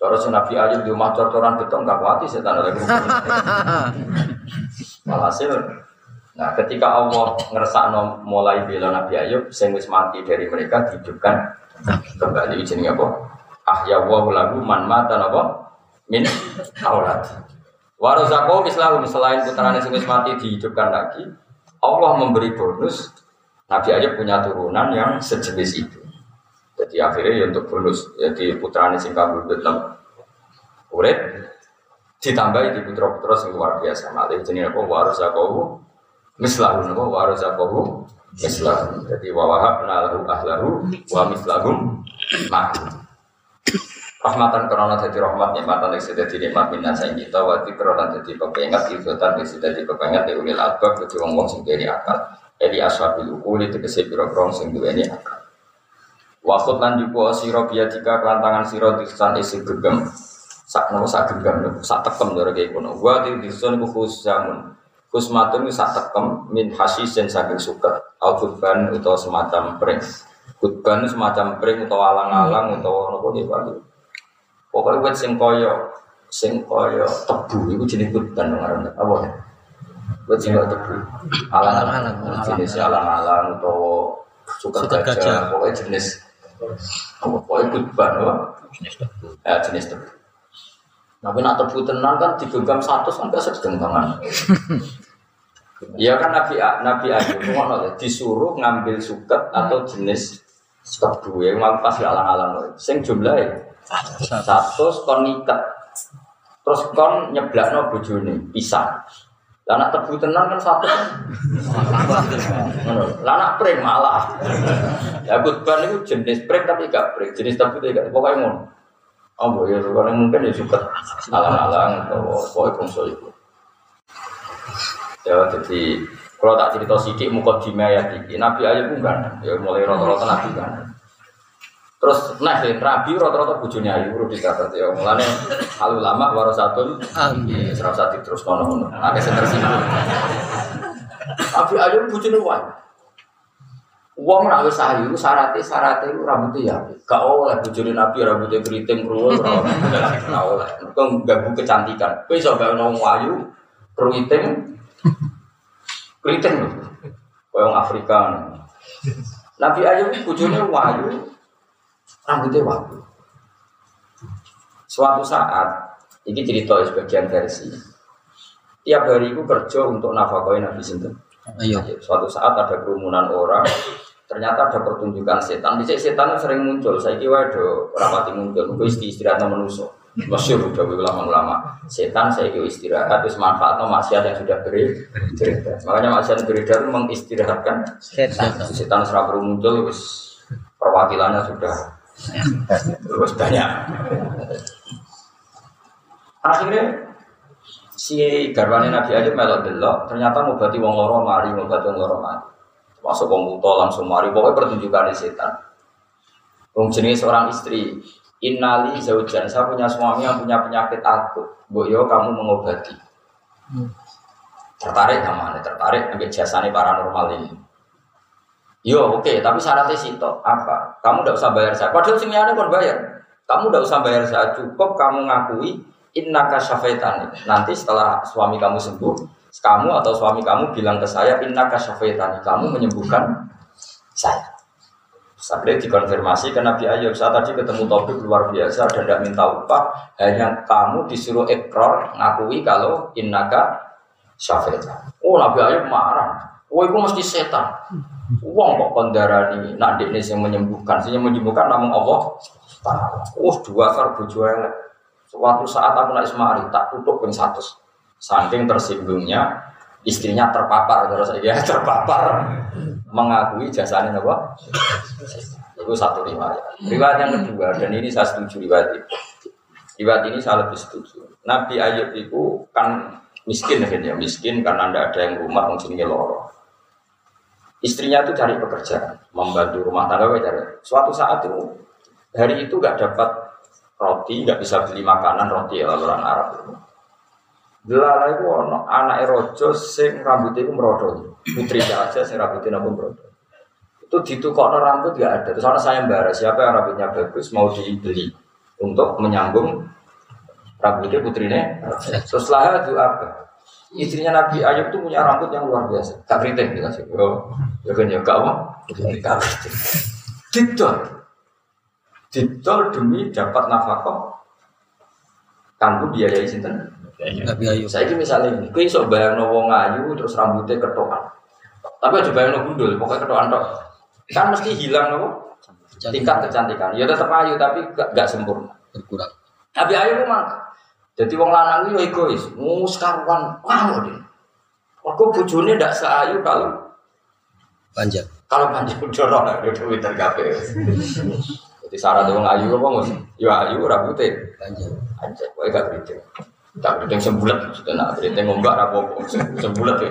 S2: Cara si Nabi Ayub di rumah cor-coran beton gak kuati setan ada Walhasil Nah, ketika Allah ngersakno mulai bela Nabi Ayub, sing wis mati dari mereka dihidupkan kembali jenenge apa? Wa lagu man mata napa? Min aulad. Warazaqo mislahu selain putrane sing wis mati dihidupkan lagi, Allah memberi bonus Nabi Ayub punya turunan yang sejenis itu. Jadi akhirnya ya untuk bonus jadi putrane sing kabul betem urip ditambah di putra-putra sing luar biasa. Malah jenenge apa warazaqo mislahu napa warazaqahu mislahu jadi wa wahabna lahu ahlahu wa mislahum rahmatan karena jadi rahmat nikmatan yang sudah dinikmat minna saing kita wa karena jadi kepengat izotan yang sudah dipepengat di ulil albab jadi wong wong sing duweni akal. Jadi ashabil ukuli tegese pira-pira sing duweni akal. Wakut lan juga siro biadika kelantangan siro disan isi gegem sak nopo sak gegem sak tekem lho kayak kono. Wa di disun khusus jamun Kusmatun sak tekem min hasisen saking suket. Al kutban utawa semacam pring. Kutban semacam pring utawa alang-alang utawa nopo nggih Pokoke wit sing kaya sing kaya tebu iku jenis kutban ngaran apa ya? Wit sing kaya tebu. Alang-alang jenis alang-alang utawa Suket gajah. Pokoknya jenis apa? Pokoknya kutban apa? Ya jenis tebu. Tapi nak tebu tenan kan digenggam satu sampai sedang tangan. Iya kan Nabi Nabi Ayub ngono disuruh ngambil suket atau jenis tebu yang mau pas alang-alang. Sing jumlahnya satu kon niket. Terus kon nyeblakno bojone pisah. Lah anak tebu tenan kan satu. Lah pring malah. Ya kutban itu jenis pring tapi gak pring, jenis tebu tidak pokoknya ngono. Oh ya kalau mungkin ya suka alang-alang atau pokoknya konsol itu. Ya jadi kalau tak cerita sidik mukaddimah ya iki. Nabi aja pun kan, ya mulai rata-rata nabi kan. Terus nah ya, Nabi rata-rata bojone ayu urut dikatat ya. Mulane al ulama warasatun amin. Serasa terus kono-kono. Akeh sing tersinggung. Nabi ayu bojone wae. Wong nek wis ayu syaratnya syaratnya itu rambutnya ya. Gak oleh bojone Nabi rambutnya keriting kruwul ora oleh. Gak ganggu kecantikan. Kowe iso gawe wong ayu keriting keriting lho. Koyo Afrika. Nabi ayu bojone wayu rambutnya waktu. Suatu saat, ini cerita sebagian versi. Tiap hari itu kerja untuk nafkahin Nabi Sinten.
S3: Ayo.
S2: Suatu saat ada kerumunan orang, ternyata ada pertunjukan setan. Bisa setan sering muncul. Saya kira ada rapati muncul. Isti istirahat manusia. Masyur udah ulama-ulama. Setan saya kira istirahat, terus manfaatnya maksiat yang sudah beredar. Makanya maksiat yang beredar mengistirahatkan
S3: Setan.
S2: Setan serap muncul, terus perwakilannya sudah Terus banyak. Akhirnya si garwane Nabi Ayub melok delok, ternyata ngobati wong loro mari, ngobati wong loro mari. Masuk wong buta langsung mari, pokoknya pertunjukan di setan. Wong jenis seorang istri, Innali zaujan, saya punya suami yang punya penyakit akut. Bu yo kamu mengobati. Tertarik sama anda, tertarik ambil jasanya paranormal ini. Yo oke, tapi syaratnya situ apa? Kamu tidak usah bayar saya. Padahal sini ada bayar. Kamu tidak usah bayar saya. Cukup kamu ngakui innaka syafaitani. Nanti setelah suami kamu sembuh, kamu atau suami kamu bilang ke saya innaka syafaitani. Kamu menyembuhkan saya. Sampai dikonfirmasi ke Nabi Ayub Saya tadi ketemu topik luar biasa Dan tidak minta upah Hanya kamu disuruh ekor Ngakui kalau innaka syafaitani Oh Nabi Ayub marah Oh itu mesti setan Uang kok kondarani, nak ini yang menyembuhkan, yang menyembuhkan namun Allah. Oh dua kar bojo Suatu saat aku naik semari, tak tutup pun satu. Saking tersinggungnya, istrinya terpapar terus ya terpapar mengakui jasanya apa? Itu satu riwayat. Riwayat yang kedua dan ini saya setuju riwayat ini. Riwayat ini saya lebih setuju. Nabi Ayub itu kan miskin ya, miskin karena tidak ada yang rumah mungkin lorong Istrinya itu cari pekerjaan, membantu rumah tangga cari. Suatu saat itu hari itu nggak dapat roti, nggak bisa beli makanan roti ya orang Arab itu. Delala itu ono anak erojo sing rambutnya itu merodol, putri aja sing rambutnya pun merodol. Itu ditukar rambut nggak ada. Terus anak saya mbak siapa yang rambutnya bagus mau dibeli untuk menyambung rambutnya putrinya. Terus itu apa? Istrinya Nabi Ayub itu punya rambut yang luar biasa. Tak keriting kita sih. Oh, ya kan ya gak apa? Gak keriting. Didol. Didol demi dapat nafkah. Kamu biayai sinten?
S3: Nabi Ayub.
S2: Saya ini misalnya ini, kau iso bayang wong ayu terus rambutnya ketokan. Tapi aja bayang gundul, pokoknya ketokan tok. Kan mesti hilang nopo tingkat kecantikan. Ya tetap ayu tapi gak, gak sempurna.
S3: Berkurang.
S2: Nabi Ayub memang jadi wong lanang itu egois, mus karuan, mau deh. Aku bujurnya tidak seayu kalau
S3: Panjang.
S2: kalau panjang jorok lah, udah Twitter kafe. Jadi syarat wong ayu apa mus? Ya ayu rambutnya
S3: Panjang.
S2: aja, kau gak keriting. Tak keriting sembulat, sudah nak keriting ngombak rapopo, sembulat ya.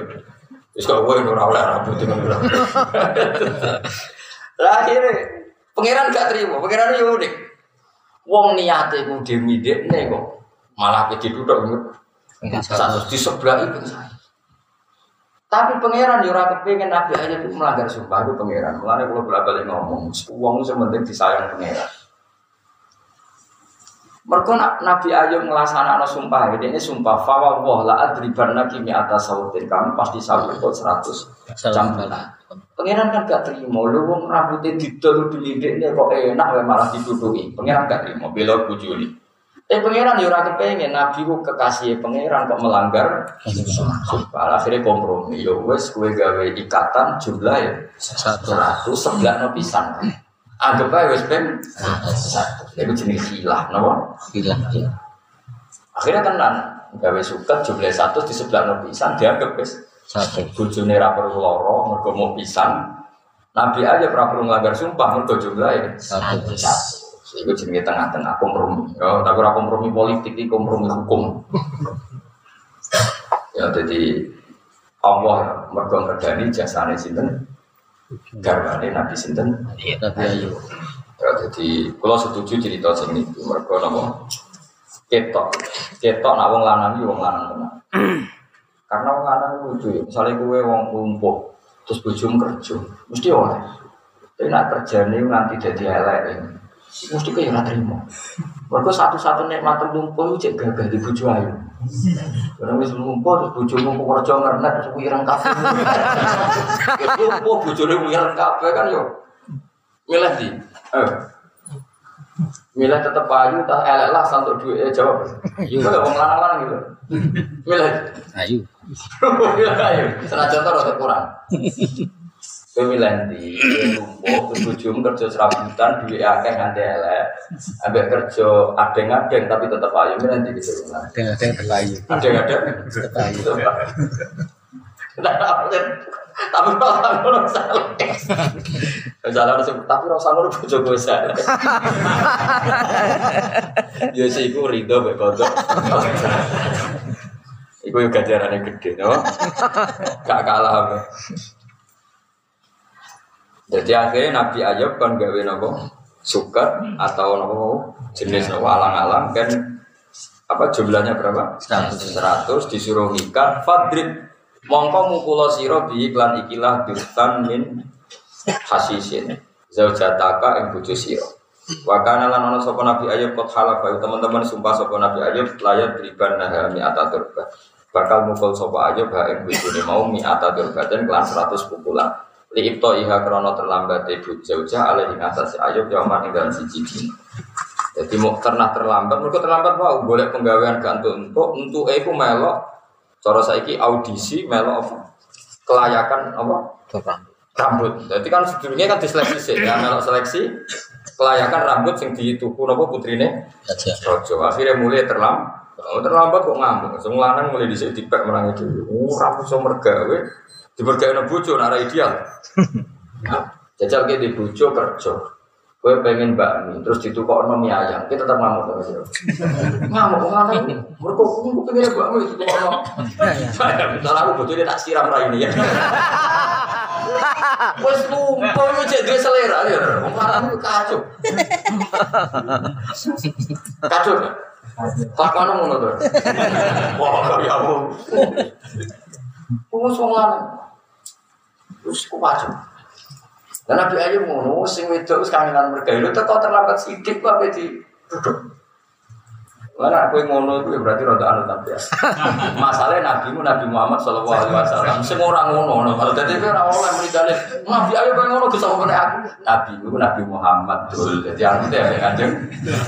S2: Terus kau gue nurau lah rambutnya ngombak. Lah akhirnya pangeran gak terima, pangeran yo unik. Wong niate ku demi dekne kok malah ke duduk satu di sebelah itu tapi pangeran yo ora kepengin Nabi aja itu melanggar sumpah itu pangeran. Mulane kalau bolak balik ngomong, uang itu penting disayang pangeran. Mereka Nabi Ayub melaksanakan sumpah ini, ini sumpah fawa wah la adriban nabi mi atas sautin kamu pasti sabut kok seratus cambalan. Pangeran kan gak terima, lu wong rambutnya didol dilidik kok enak malah dituduhi. Pangeran gak terima, belok bujuli. Eh pangeran ya ora kepengen nabi ku kekasih pangeran kok melanggar sumpah. Akhirnya kompromi. Ya wes kowe gawe ikatan jumlah ya 100 sebelah no pisan. Anggap ae wes ben 100. Iku jenis hilah napa?
S3: Hilah. Iya.
S2: Akhirnya tenan gawe suket jumlah 100 di sebelah no pisan dianggap wes
S3: satu.
S2: Bojone ra perlu lara mergo mau pisan. Nabi aja pernah perlu melanggar sumpah mergo jumlah
S3: ya
S2: 100. Itu jenis tengah-tengah kompromi. Ya, tapi ora kompromi politik ini, kompromi hukum. ya jadi Allah mergo jasa jasane sinten? garbani Nabi sinten?
S3: Iya, Nabi Ayu.
S2: Ya jadi kalau setuju cerita sing itu mergo napa? Ketok. Ketok nak wong lanang itu wong lanang mana? Karena wong lanang lucu ya. Misalnya gue wong lumpuh terus bujung kerja, mesti orang. Tapi nak kerjane nanti jadi elek ini. Mesti kaya ora terima. Mergo satu-satu nikmat lumpuh cek gagah di bojo ayu. Karena wis lumpuh terus bojomu kok kerja ngernet terus wireng kabeh. Lumpuh bojone wireng kabeh kan yo. Milih di. Eh. Milih tetep ayu tak elek lah santuk duit eh jawab. Gak wong lanang-lanang gitu. Milih.
S3: Ayu.
S2: Ayu. Senajan to rada kurang. Kowe milih ndi? Lumpuh bojomu kerja serabutan duit akeh nganti elek. Ambek kerja adeng-adeng tapi tetep ayu milih ndi gitu.
S3: Yang terlayu.
S2: Adeng-adeng.
S3: Tetep ayu.
S2: Tapi rasa ngono salah. Salah harus tapi rasa ngono bojo gue salah. Ya sih iku rido mek kondo. Iku yo gajarane gede, no? Gak kalah. Jadi akhirnya Nabi Ayub kan gawe nopo? Suket atau nopo jenis nopo? Alang-alang kan apa jumlahnya berapa?
S3: 100.
S2: 100 disuruh ikat fadrib mongko mukulo siro bi iklan ikilah dirtan min hasisin. Zaujataka ing bojo siro wa kana lan ana sapa nabi ayub kot halaf ayo teman-teman sumpah sapa nabi ayub layar beriban naha mi ataturba bakal mukul sapa ayub ha ing bojone mau mi ataturba dan kelan 100 pukulan li ibto iha krono terlambat ibu zaujah alaihi atas ayub yaman ing dalam siji jadi mau ternak terlambat, mereka terlambat mau boleh penggawean gantung untuk untuk aku melok. Cara saiki audisi melok apa? Kelayakan apa? Rambut. Jadi kan sebelumnya kan diseleksi sih, ya melok seleksi kelayakan rambut yang dituku apa putrine. Rojo. Akhirnya mulai terlambat. Terlambat kok ngamuk. Semua lanang mulai dhisik dipek menang itu. Oh, rambut so mergawe. Dibergawe bojo ora ideal. Jajal ke di bojo kerja. Gue pengen bakmi, terus ditukar mie ayam, kita tetap ngamuk sih. Ngamuk, ngamuk. Mereka aku pengen bakmi, ditukar no. Misalnya aku bojo dia tak siram rai ini ya. Wes lupa lu jadi selera ya. Lanang itu kacau. Kacau? Tak mana ngono to. Wah, ya ampun. Wong wong lanang. Terus ku kacau. Dan Nabi Ayub ngono, sing wedok wis kangenan mergawe, lu teko terlambat sithik kok di duduk. Lah aku ngono itu ya berarti rada anu tapi ya. Masalahnya Nabi mu Nabi Muhammad sallallahu alaihi wasallam sing ora ngono ngono. Kalau dadi ora oleh mrikane Nabi Ayub kowe ngono Gus apa aku. Nabi mu Nabi Muhammad dul. Jadi aku teh ambek Kanjeng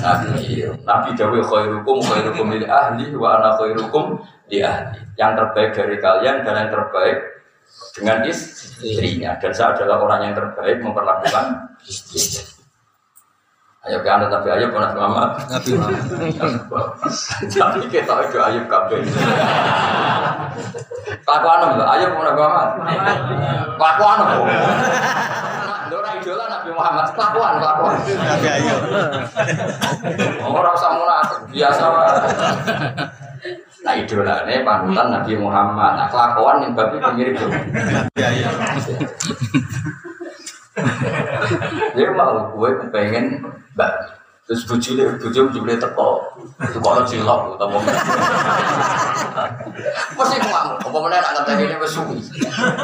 S2: Nabi. Nabi dawuh khairukum khairukum li ahli wa ana khairukum li ahli. Yang terbaik dari kalian dan yang terbaik dengan istrinya dan saya adalah orang yang terbaik memperlakukan istri. Ayo ke anda tapi ayo pernah Muhammad.
S3: Nabi.
S2: Tapi kita itu ayo kabeh. Kelakuan lho, ayo pernah Muhammad. Kelakuan lho. Lora idola Nabi Muhammad kelakuan kelakuan.
S3: Nabi Ayub.
S2: Ora usah munafik, biasa wae. Nah idolane panutan Nabi Muhammad. Nah kelakuan yang babi mirip tuh.
S3: Nabi Ayub.
S2: Dia mau gue kepengen mbak terus bujule bujum bujule teko itu kalau cilok atau mau pasti ngamuk apa mana anak tadi ini bersuwi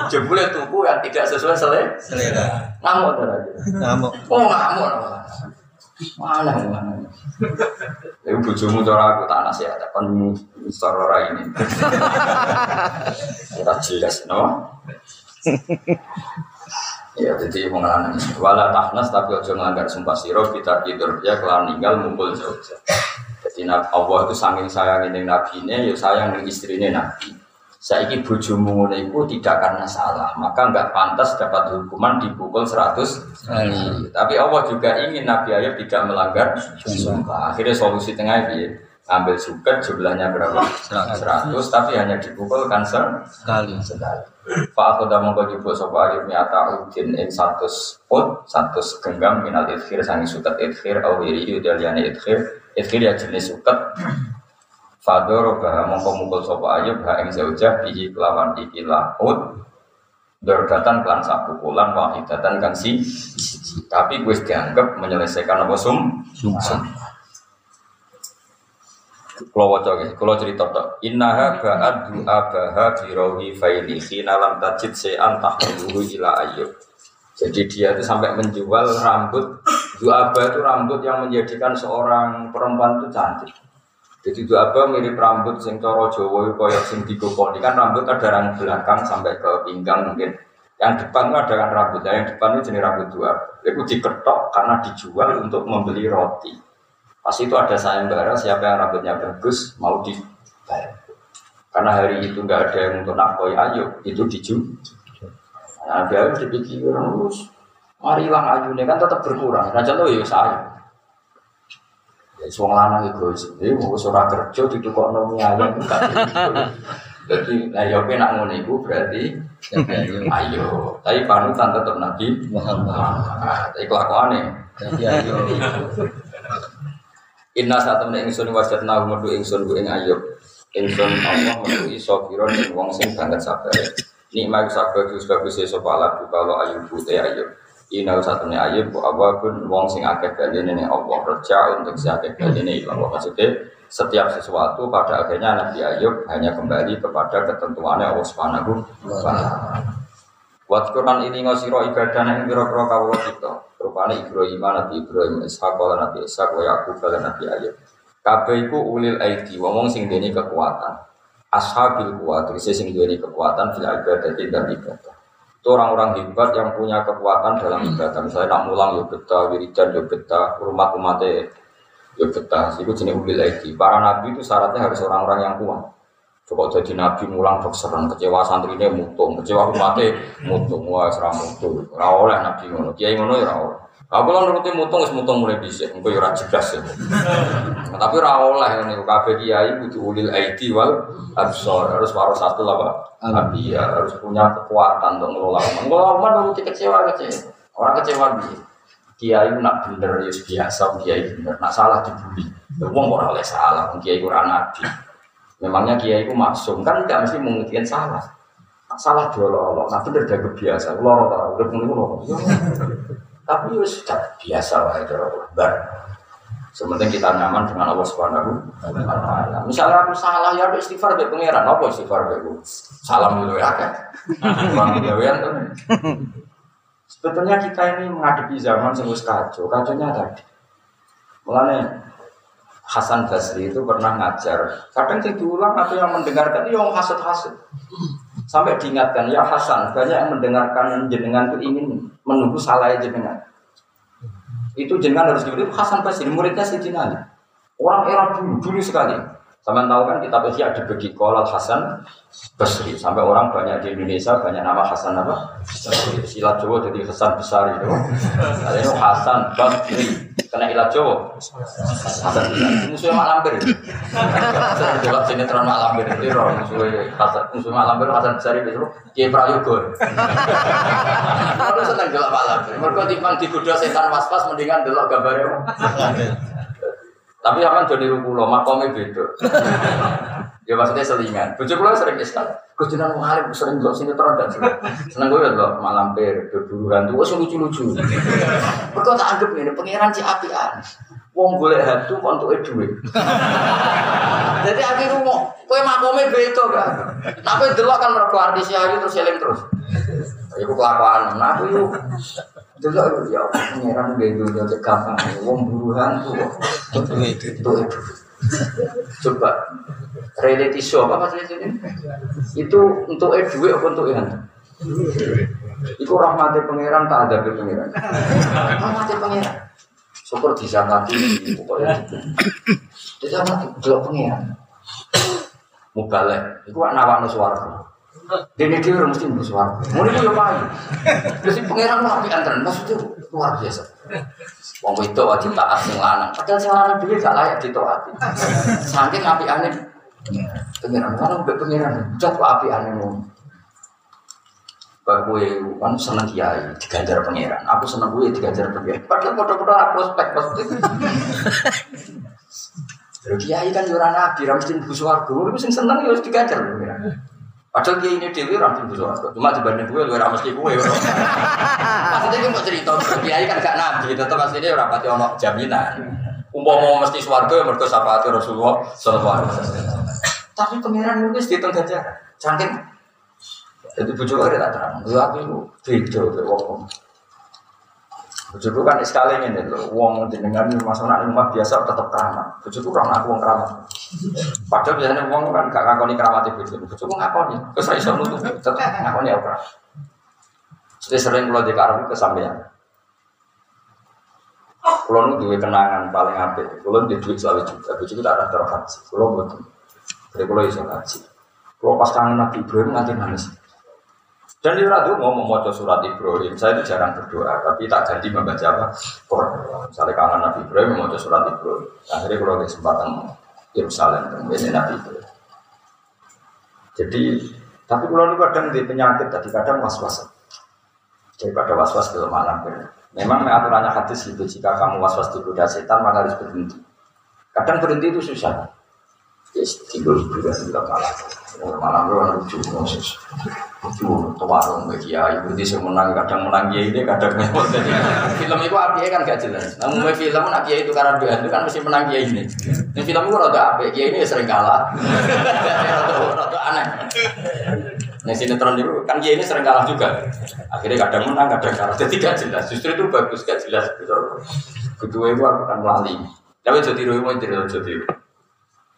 S2: jebule tubuh yang tidak sesuai selera ngamuk tuh
S3: Ngamuk.
S2: oh ngamuk mana mana Ibu bujumu cara aku tak nasihat, kan secara ini. Kita jelas, no? Ya, jadi mengalami wala tahnas tapi ojo ngelanggar sumpah siro kita tidur ya kelar ninggal mumpul jauh. Jadi Allah itu saking sayang ini nabi ini, ya sayang dengan istrinya nabi. Saiki bojomu ngono iku tidak karena salah, maka nggak pantas dapat hukuman dipukul 100 kali. Tapi Allah juga ingin Nabi Ayub tidak melanggar sumpah. Akhirnya solusi tengah piye? Ambil suket jumlahnya berapa? 100 tapi hanya dipukulkan se
S3: Sekali.
S2: sekali. Pak aku dah mongko jupuk sapa ayub miata udin ing 100 ut 100 genggam minal idkhir sangi suket idkhir au wiri udaliane idkhir idkhir ya jenis suket Fadoro bah mongko mukul sapa ayub ha ing zaujah bihi kelawan ikilah ut Dordatan klan sapukulan wahidatan kan si. Tapi gue dianggap menyelesaikan apa sum sum. Kalau wajah ya, kalau cerita tak. Innaha ba'ad du'a baha birawi faili khina lam tajid se'an tahmiluhu ila ayyub. Jadi dia itu sampai menjual rambut Du'aba itu rambut yang menjadikan seorang perempuan itu cantik. Jadi Du'aba mirip rambut sing coro Jawa itu koyok sing digoponi kan rambut ada yang belakang sampai ke pinggang mungkin. Yang depan itu ada kan rambut, nah, yang depan itu jenis rambut Du'aba. Itu diketok karena dijual untuk membeli roti. Pas itu ada sayembara siapa yang rambutnya bagus mau dibayar. Karena hari itu nggak ada yang untuk nakoi ayo itu dijual. Nah, dia harus dipikir terus. Marilah ayunya kan tetap berkurang. Nah, contoh ya saya. Ya, suang lanang egois. Jadi mau surah kerja di tukok nomi ayam enggak. Jadi, nah ya nak ngono iku berarti ayo. Tapi panutan tetap Nabi
S3: Muhammad.
S2: Tapi kelakuannya
S3: Tapi ayo.
S2: Inna saat temen ingsun wajat nahu medu ingsun bu ing ayub Ingsun Allah medu iso kiron ing wong sing banget sabar Nikmat sabar itu sebagus iso pala kalau ayub putih ayub Saat temen ayub bu awabun wong sing akeh baline ning Allah Reja untuk si akeh baline ilang Maksudnya setiap sesuatu pada akhirnya Nabi Ayub hanya kembali kepada ketentuannya Allah Subhanahu wa taala. Quran ini ngosiro ibadah yang biro-biro kawula kita. Rupane Ibrahim, Nabi Ibrahim, Ishak, lan Nabi Ishak, wa Yakub, lan Nabi Ayub. Kabeh iku ulil aidi, wong sing duweni kekuatan. Ashabil kuat, sing duweni kekuatan fil ibadah dan ibadah. Itu orang-orang hebat yang punya kekuatan dalam ibadah. Misalnya nak mulang yo betah, wiridan yo betah, umat umatnya yo betah. Itu jenis ulil aidi. Para nabi itu syaratnya harus orang-orang yang kuat. Coba jadi nabi mulang dokseran kecewa santrinya mutung, kecewa umatnya mutung, wah serah mutung. Ora oleh nabi ngono, kiai ngono ya ora oleh. Aku lan nuruti mutung wis mutung mulai dhisik, engko ya ora jelas ya. Nah, tapi ora oleh ngene kabeh kiai kudu ulil aidi wal absor, harus satu lah Pak. Nabi ya harus punya kekuatan untuk ngelola umat. Ngelola umat nuruti kecewa kecewa. Orang kecewa biye. Kiai nak bener ya biasa, kiai bener. Nak salah dibully. Ya wong ora oleh salah, kiai ora nabi. Memangnya kiai itu maksum kan tidak mesti memungkinkan salah. Salah nah bener jaga biasa. Loro tau, udah pun loro. Tapi ya sudah biasa lah itu bar. Sementing kita nyaman dengan Allah Subhanahu. Misalnya aku salah ya ada istighfar dari pangeran, apa istighfar dari Salam dulu ya kan. Bang gawean tuh. Sebetulnya kita ini menghadapi zaman sing wis kacau, kacaunya tadi. Mulane Hasan Basri itu pernah ngajar. Kadang yang diulang atau yang mendengarkan itu yang hasut-hasut. Sampai diingatkan, ya Hasan, banyak yang mendengarkan jenengan itu ingin menunggu salah jenengan. Itu jenengan harus diberi Hasan Basri, muridnya Sayyidina Ali. Orang era dulu, dulu sekali. Sama tahu kan kitab Ihya dibagi kolal Hasan Basri. Sampai orang banyak di Indonesia banyak nama Hasan apa? Basri. Ilat Jawa jadi Hasan Besar itu. Ada Hasan Basri. Kena ilat Jawa. Hasan Besar. Musuhnya Mak Lampir. Saya delok sinetron Mak Lampir itu roh musuhnya Hasan musuh Mak Lampir Hasan Besar itu Kiai Prayogo. Kalau seneng delok Mak Lampir. Mereka timbang digoda setan was-was mendingan delok gambarnya. Tapi akan jadi rukulo, makomnya beda. Ya maksudnya selingan. Bujuk kula sering iskal. Gus jenengan wong alim sering delok sinetron dan seneng. Seneng gue delok malam per berburu hantu wes lucu-lucu. Mergo tak anggap ngene pangeran si apian. Wong golek hantu kok entuke dhuwit. Jadi akhirnya mau kowe makome beda kan. Tapi delok kan mergo artis ayu terus eling terus. Iku kelakuan. Nah, aku yuk delok ya pangeran gak dunia cek gampang. Wong buru hantu. Itu itu. Coba reality show apa sih ini? Itu untuk eh duit apa untuk hantu? Iku rahmati pangeran tak ada pangeran. Rahmati pangeran. Syukur bisa mati pokoknya. Bisa mati delok pangeran. Mubalek, iku nawakno swarga. Dene dhewe ora mesti mlebu swarga. Ngono iku yo payu. Terus pangeran wapi antren maksudnya luar biasa. Wong wedok wajib taat sing lanang. Padahal sing lanang dhewe gak layak ditaati. Saking apikane pangeran kan mbek pangeran. Cat kok apikane ngono. Gue kan seneng kiai diganjar pangeran. Aku seneng gue diganjar pangeran. Padahal foto-foto aku prospek pasti. Terus kiai kan ora nabi, mesti mlebu swarga. Gue sing seneng ya wis diganjar pangeran. Padahal kiai ini dewi ora mlebu swarga. Cuma dibanding gue gue ra mesti gue. Maksudnya gue mau cerita kiai kan gak nabi, tetep asline ora pati ono jaminan. Umpama mesti swarga ya mergo syafaat Rasulullah sallallahu alaihi wasallam. Tapi pangeran wis dihitung ganjar. Saking jadi bujuk ada tak terang. Lu aku itu beda ke wong. Bujuk kan sekali ini loh. Wong jenengan masuk nak rumah biasa tetap keramat. Bujuk orang aku wong keramat. Padahal biasanya wong kan gak ngakoni keramat itu. Bujuk bujuk ngakoni. Terus iso nutup tetap ngakoni apa? Jadi sering kalau di karang kesampaian. Kalau nu duwe kenangan paling apik. Kalau di duit selalu juga. Bujuk tak ada terhaji. Kalau betul. Jadi kalau iso haji. Kalau pas kangen Nabi Ibrahim nanti nangis. Dan di radio mau membaca surat Ibrahim, saya itu jarang berdoa, tapi tak ganti membaca apa? Quran. Misalnya kangen Nabi Ibrahim membaca surat Ibrahim. Akhirnya kalau ada kesempatan Yerusalem, kemudian Nabi Ibrahim. Jadi, tapi kalau itu kadang di penyakit, tadi kadang was-was. Daripada was-was kelemahan Memang aturannya hadis itu, jika kamu was-was digoda setan, maka harus berhenti. Kadang berhenti itu susah. Yes, tidur juga tidak kalah. Malam lu lucu, Moses. Lucu, warung bagi ya, ibu di menang, kadang menang ya ini, kadang memang jadi film itu api kan gak jelas. Namun film nak itu karena dia itu kan mesti menang ya ini. Ini film itu rada api, ya ini sering kalah. Rada aneh. Nah sinetron itu kan ya ini sering kalah juga. Akhirnya kadang menang, kadang kalah. Jadi gak jelas. Justru itu bagus, gak jelas. Kedua itu akan melalui. Tapi jadi rumah jadi jadi.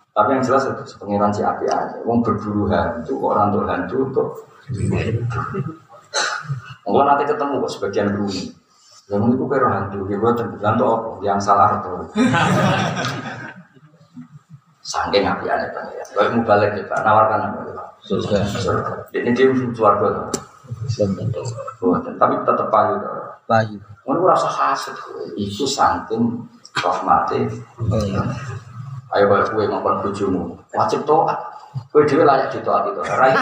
S2: Tapi yang jelas itu pengiran si api aja. Wong berburu hantu, orang tuh hantu untuk Enggak nanti ketemu kok sebagian bumi. Yang itu kira hantu, dia buat terbilang tuh apa? Yang salah itu. Sangking api aja pengiran. Kalau mau balik kita nawarkan apa?
S3: Surga.
S2: Ini dia suarga. Tapi tetap payu.
S3: Payu.
S2: Mau rasa hasil itu saking rahmati. Ayo kalau kue ngomong bujumu, wajib toat. Kue dia layak ditaat itu. Rai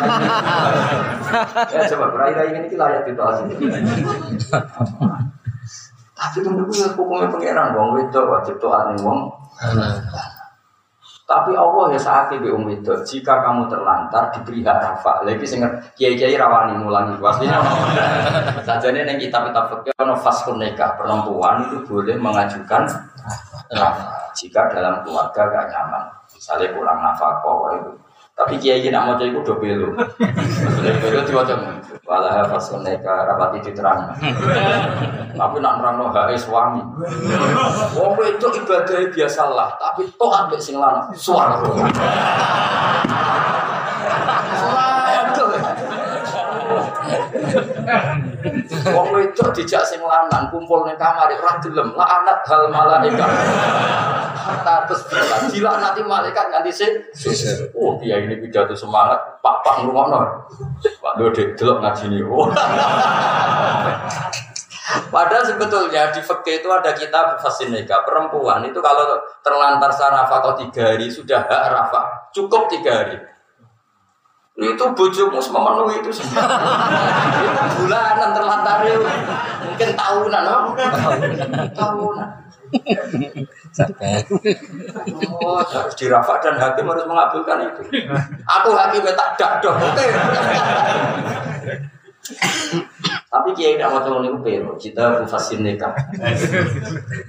S2: Ya coba rai rai ini layak ditaat. Tapi menurut gue hukumnya pangeran wong itu wajib toat nih wong. Tapi Allah ya saat itu um itu jika kamu terlantar diberi hak rafa. Lagi sing kiai kiai rawani mulangi pastinya. Saja nih yang kitab kitab fikih ono faskun nikah perempuan itu boleh mengajukan jika dalam keluarga gak nyaman. Misalnya kurang nafkah itu. Tapi kiai kiai nak mau jadi kudo belo. Maksudnya belo diwajib. Walah faskun nikah rapati diterang. Tapi nak nerang no suami. Wong itu ibadah biasa lah, tapi toh ambek sing lanang suara. Wong itu dijak sing lanang kumpul ning kamar ora gelem la anak hal malaikat. Hatta terus bilang gila nanti malaikat nganti sih. Oh dia ini pidato semangat pak ngrungokno. Pak Dode delok ngaji ni. Padahal sebetulnya di fikih itu ada kitab fasin nikah perempuan itu kalau terlantar sarafa kau tiga hari sudah hak rafa cukup tiga hari itu bojomu memenuhi itu semua itu bulanan terlantar itu. Mungkin tahunan no? tahunan. Oh, harus dirafa dan hakim harus mengabulkan itu. Aku hakim tak dak dong tapi kiai tidak mau tolong itu pero kita fasin nikah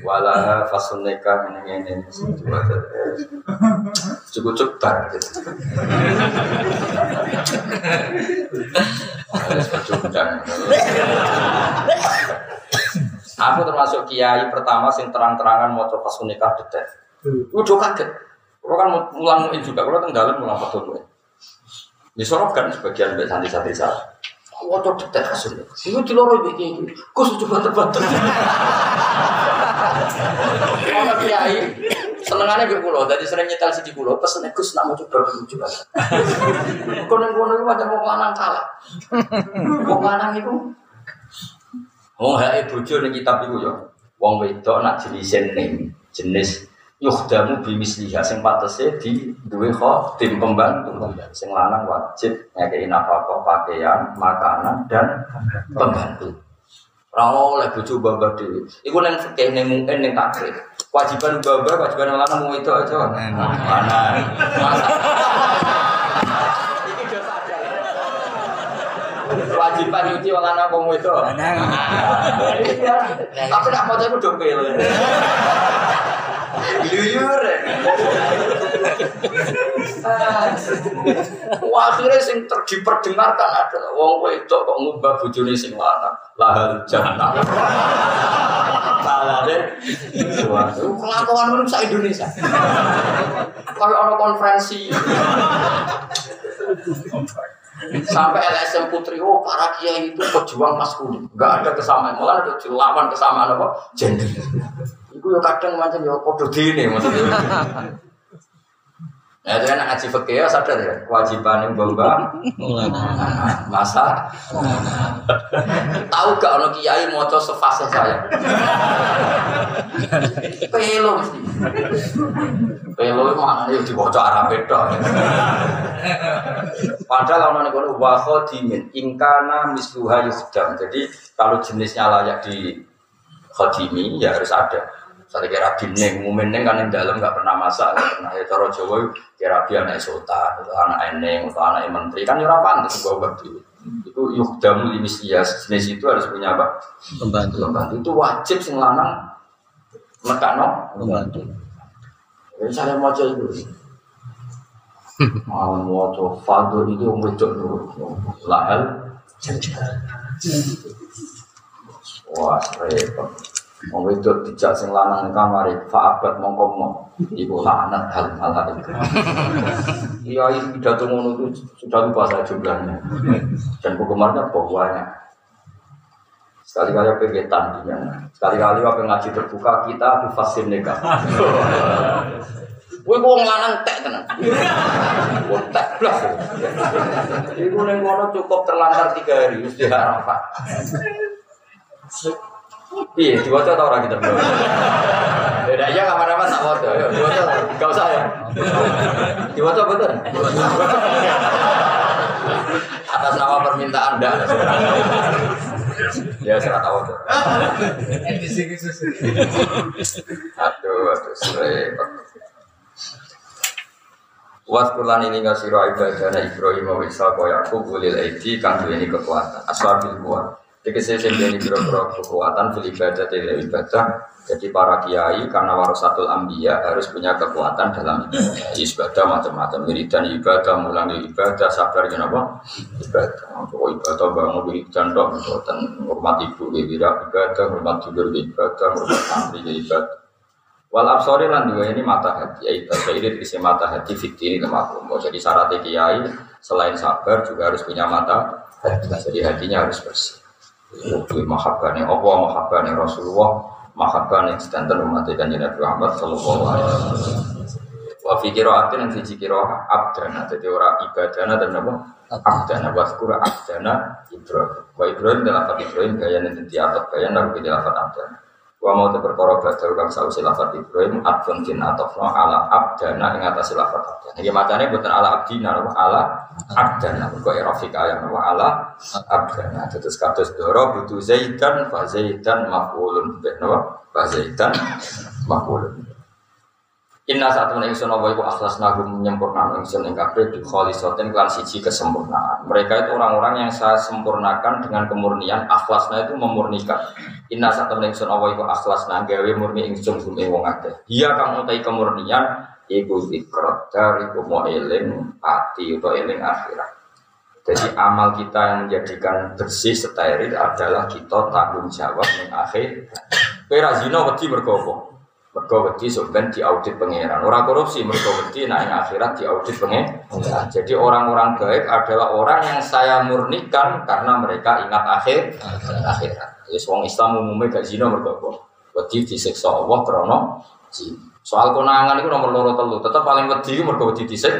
S2: wala fasun nikah ini ini cukup gitu Aku termasuk kiai pertama sing terang-terangan mau coba nikah detek. Udah kaget. Kalau kan mulang juga, kalau tenggalan mulang betul. Disorotkan sebagian dari santri-santri saya. Waduh detek hasil. Itu di loro iki. Kus coba tebak. Kalau kiai Senengane mbek kula, dadi sering nyetel siji kula, pesene Gus nak mau coba lucu. Kono-kono iku macam wong lanang kalah. Wong lanang iku Wong hae bojo ning kitab iku ya. Wong wedok nak jenis jenis yuhdamu bimisliha sing patese di duwe tim pembantu. Sing lanang wajib ngekeki nafkah pakaian, makanan dan pembantu. Ora oleh bojo babah dhewe. Iku ning fikih ning mungkin ning takrif. Kewajiban babah, kewajiban yang lanang mau itu aja. Mana? Iki ada. Kewajiban nyuci wong lanang mau itu. Iya. Tapi nak mau itu dong Wah, akhirnya sing ter- diperdengarkan adalah wong wedok kok ngubah bojone sing lanang. Lahal jannah. Salah deh. Suatu kelakuan manusia Indonesia. Kalau ada konferensi sampai LSM Putri, oh para kiai itu pejuang maskulin, nggak ada kesamaan, malah ada lawan kesamaan apa? Gender. Itu ya kadang macam ya kode dini maksudnya. Nah, itu kan ngaji fikih ya sadar ya. Kewajiban yang bamba masa? Tahu gak ono kiai moco sefase saya? Pelo mesti. Pelo itu mana ya dibaca Arab beda. Padahal ono nih kono wa khadimin ingkana misluha yukdam jadi kalau jenisnya layak di khadimi ya harus ada saya kira bining, mumening kan yang dalam nggak pernah masak, nggak pernah ya cara Jawa kira biar anak sultan, anak eneng, atau anak menteri kan ya pantas bawa batu. Itu yukdamu limislias jenis itu harus punya apa?
S3: Pembantu.
S2: Pembantu itu wajib sing lanang mekano.
S3: Pembantu.
S2: Jadi saya mau coba itu. Mau mau coba fadl itu wedok dulu, lahal. Wah repot. Wong wedok dijak sing lanang ning kamare fa'abat mongko mau iku laknat hal hal itu. Iya ini pidato ngono itu sudah lupa saya jumlahnya. Dan penggemarnya banyak. Sekali-kali apa dia. Sekali-kali apa ngaji terbuka kita di fasin nikah. Wih, kok lanang tek tenan. Wah, tek blas. Iku ning kono cukup terlantar tiga hari wis di Arafah. Iya, diwaca tau orang kita belum. Beda aja kamar-kamar tak waca. Ayo, diwaca. Gak usah ya. Diwaca betul. Atas nama permintaan Anda. Ya, saya tahu tuh. Aduh, aduh, repot. Was kulan ini nggak siro ibadahnya Ibrahim wa Ishaq wa Yakub ulil aidi kang ini kekuatan aswabil kuat. Jadi saya sendiri biro-biro kekuatan fil ibadah tidak ibadah. Jadi para kiai karena warasatul ambia harus punya kekuatan dalam ibadah. Ibadah macam-macam wiridan ibadah, mulangi ibadah, sabar kenapa? Ibadah. Untuk ibadah bangun wiridan dok, hormat ibu wira ibadah, hormat tidur ibadah, hormat santri ibadah. Wal absori lan dua ini mata hati, ya ibadah terisi mata hati fikti ini. Jadi syarat kiai selain sabar juga harus punya mata hati. Jadi hatinya harus bersih. Itu mahabbahnya Allah, mahabbahnya Rasulullah, mahabbahnya sedanten umat Nabi Muhammad Sallallahu Alaihi Wasallam. Wa fi qiraatin yang fi qiraah abdana jadi orang ibadana dan apa? Abdana wa skura abdana Ibrahim. Wa Ibrahim dalam Ibrahim gaya nanti atas gaya nabi lafaz abdana. Wa mau te perkara badal kang sausi lafaz Ibrahim adfun tin atofna ala abdana ing atas lafaz abdana. Iki macane boten ala abdina apa ala abdana. Kok erofika yang apa ala abdana. Terus kados doro butuh zaidan fa zaidan maf'ulun bih napa? Fa maf'ulun. Inna saat temen ingsun apa iku akhlas nagum menyempurnakan ingsun ing kabeh di kholisotin klan siji kesempurnaan. Mereka itu orang-orang yang saya sempurnakan dengan kemurnian. Akhlasna itu memurnikan. Inna saat temen ingsun apa iku akhlasna gawe murni ingsun gum ing wong akeh. Kang utai kemurnian iku zikrot dari mau eling ati utawa eling akhirat. Jadi amal kita yang menjadikan bersih steril adalah kita tanggung jawab ning akhir. Kowe ra zina wedi? Mergo wedi sampean diaudit pangeran. Ora korupsi mergo wedi nek ing akhirat diaudit pangeran. Jadi orang-orang baik adalah orang yang saya murnikan karena mereka ingat akhir akhirat. Jadi wong Islam umumnya gak zina mergo? Wedi disiksa Allah krana zina. Soal konangan itu nomor loro telu, tetap paling wedi itu mergo wedi disik,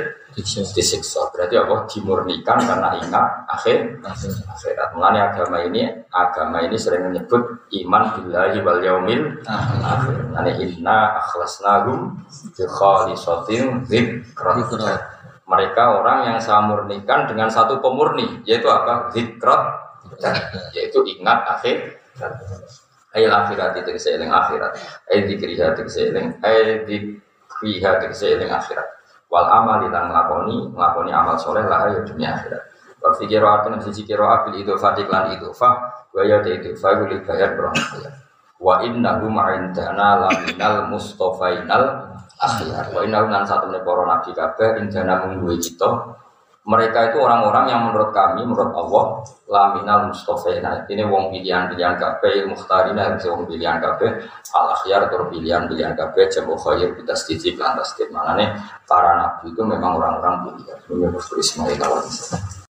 S2: disiksa. Berarti apa? Dimurnikan karena ingat akhir akhirat. Mengenai agama ini, agama ini sering menyebut iman billahi wal yaumil akhir. Nanti inna akhlasnahum bi khalisatin dzikrat. Mereka orang yang saya murnikan dengan satu pemurni, yaitu apa? Zikrat, yaitu ingat akhir. Ail akhirat itu seeling akhirat. Ail dikriha itu seeling. Ail dikriha itu seeling akhirat. Wal amal dan ngelakoni, ngelakoni amal soleh lah ya dunia akhirat. Wa fi qira'atin siji qira'ah bil idhofati lan idhofah wa ya de idhofah bil bayar berangkat. Wa innahu ma'indana laminal mustofainal akhirat. Wa innahu nan satu para nabi kabeh indana mungguwe kita mereka itu orang-orang yang menurut kami, menurut Allah, laminal mustafina. Ini wong pilihan-pilihan kabeh, mukhtarina itu wong pilihan kabeh, al akhyar atau pilihan-pilihan kabeh, jamu khair kita sedikit lantas Mana para nabi itu memang orang-orang pilihan. Ini Ismail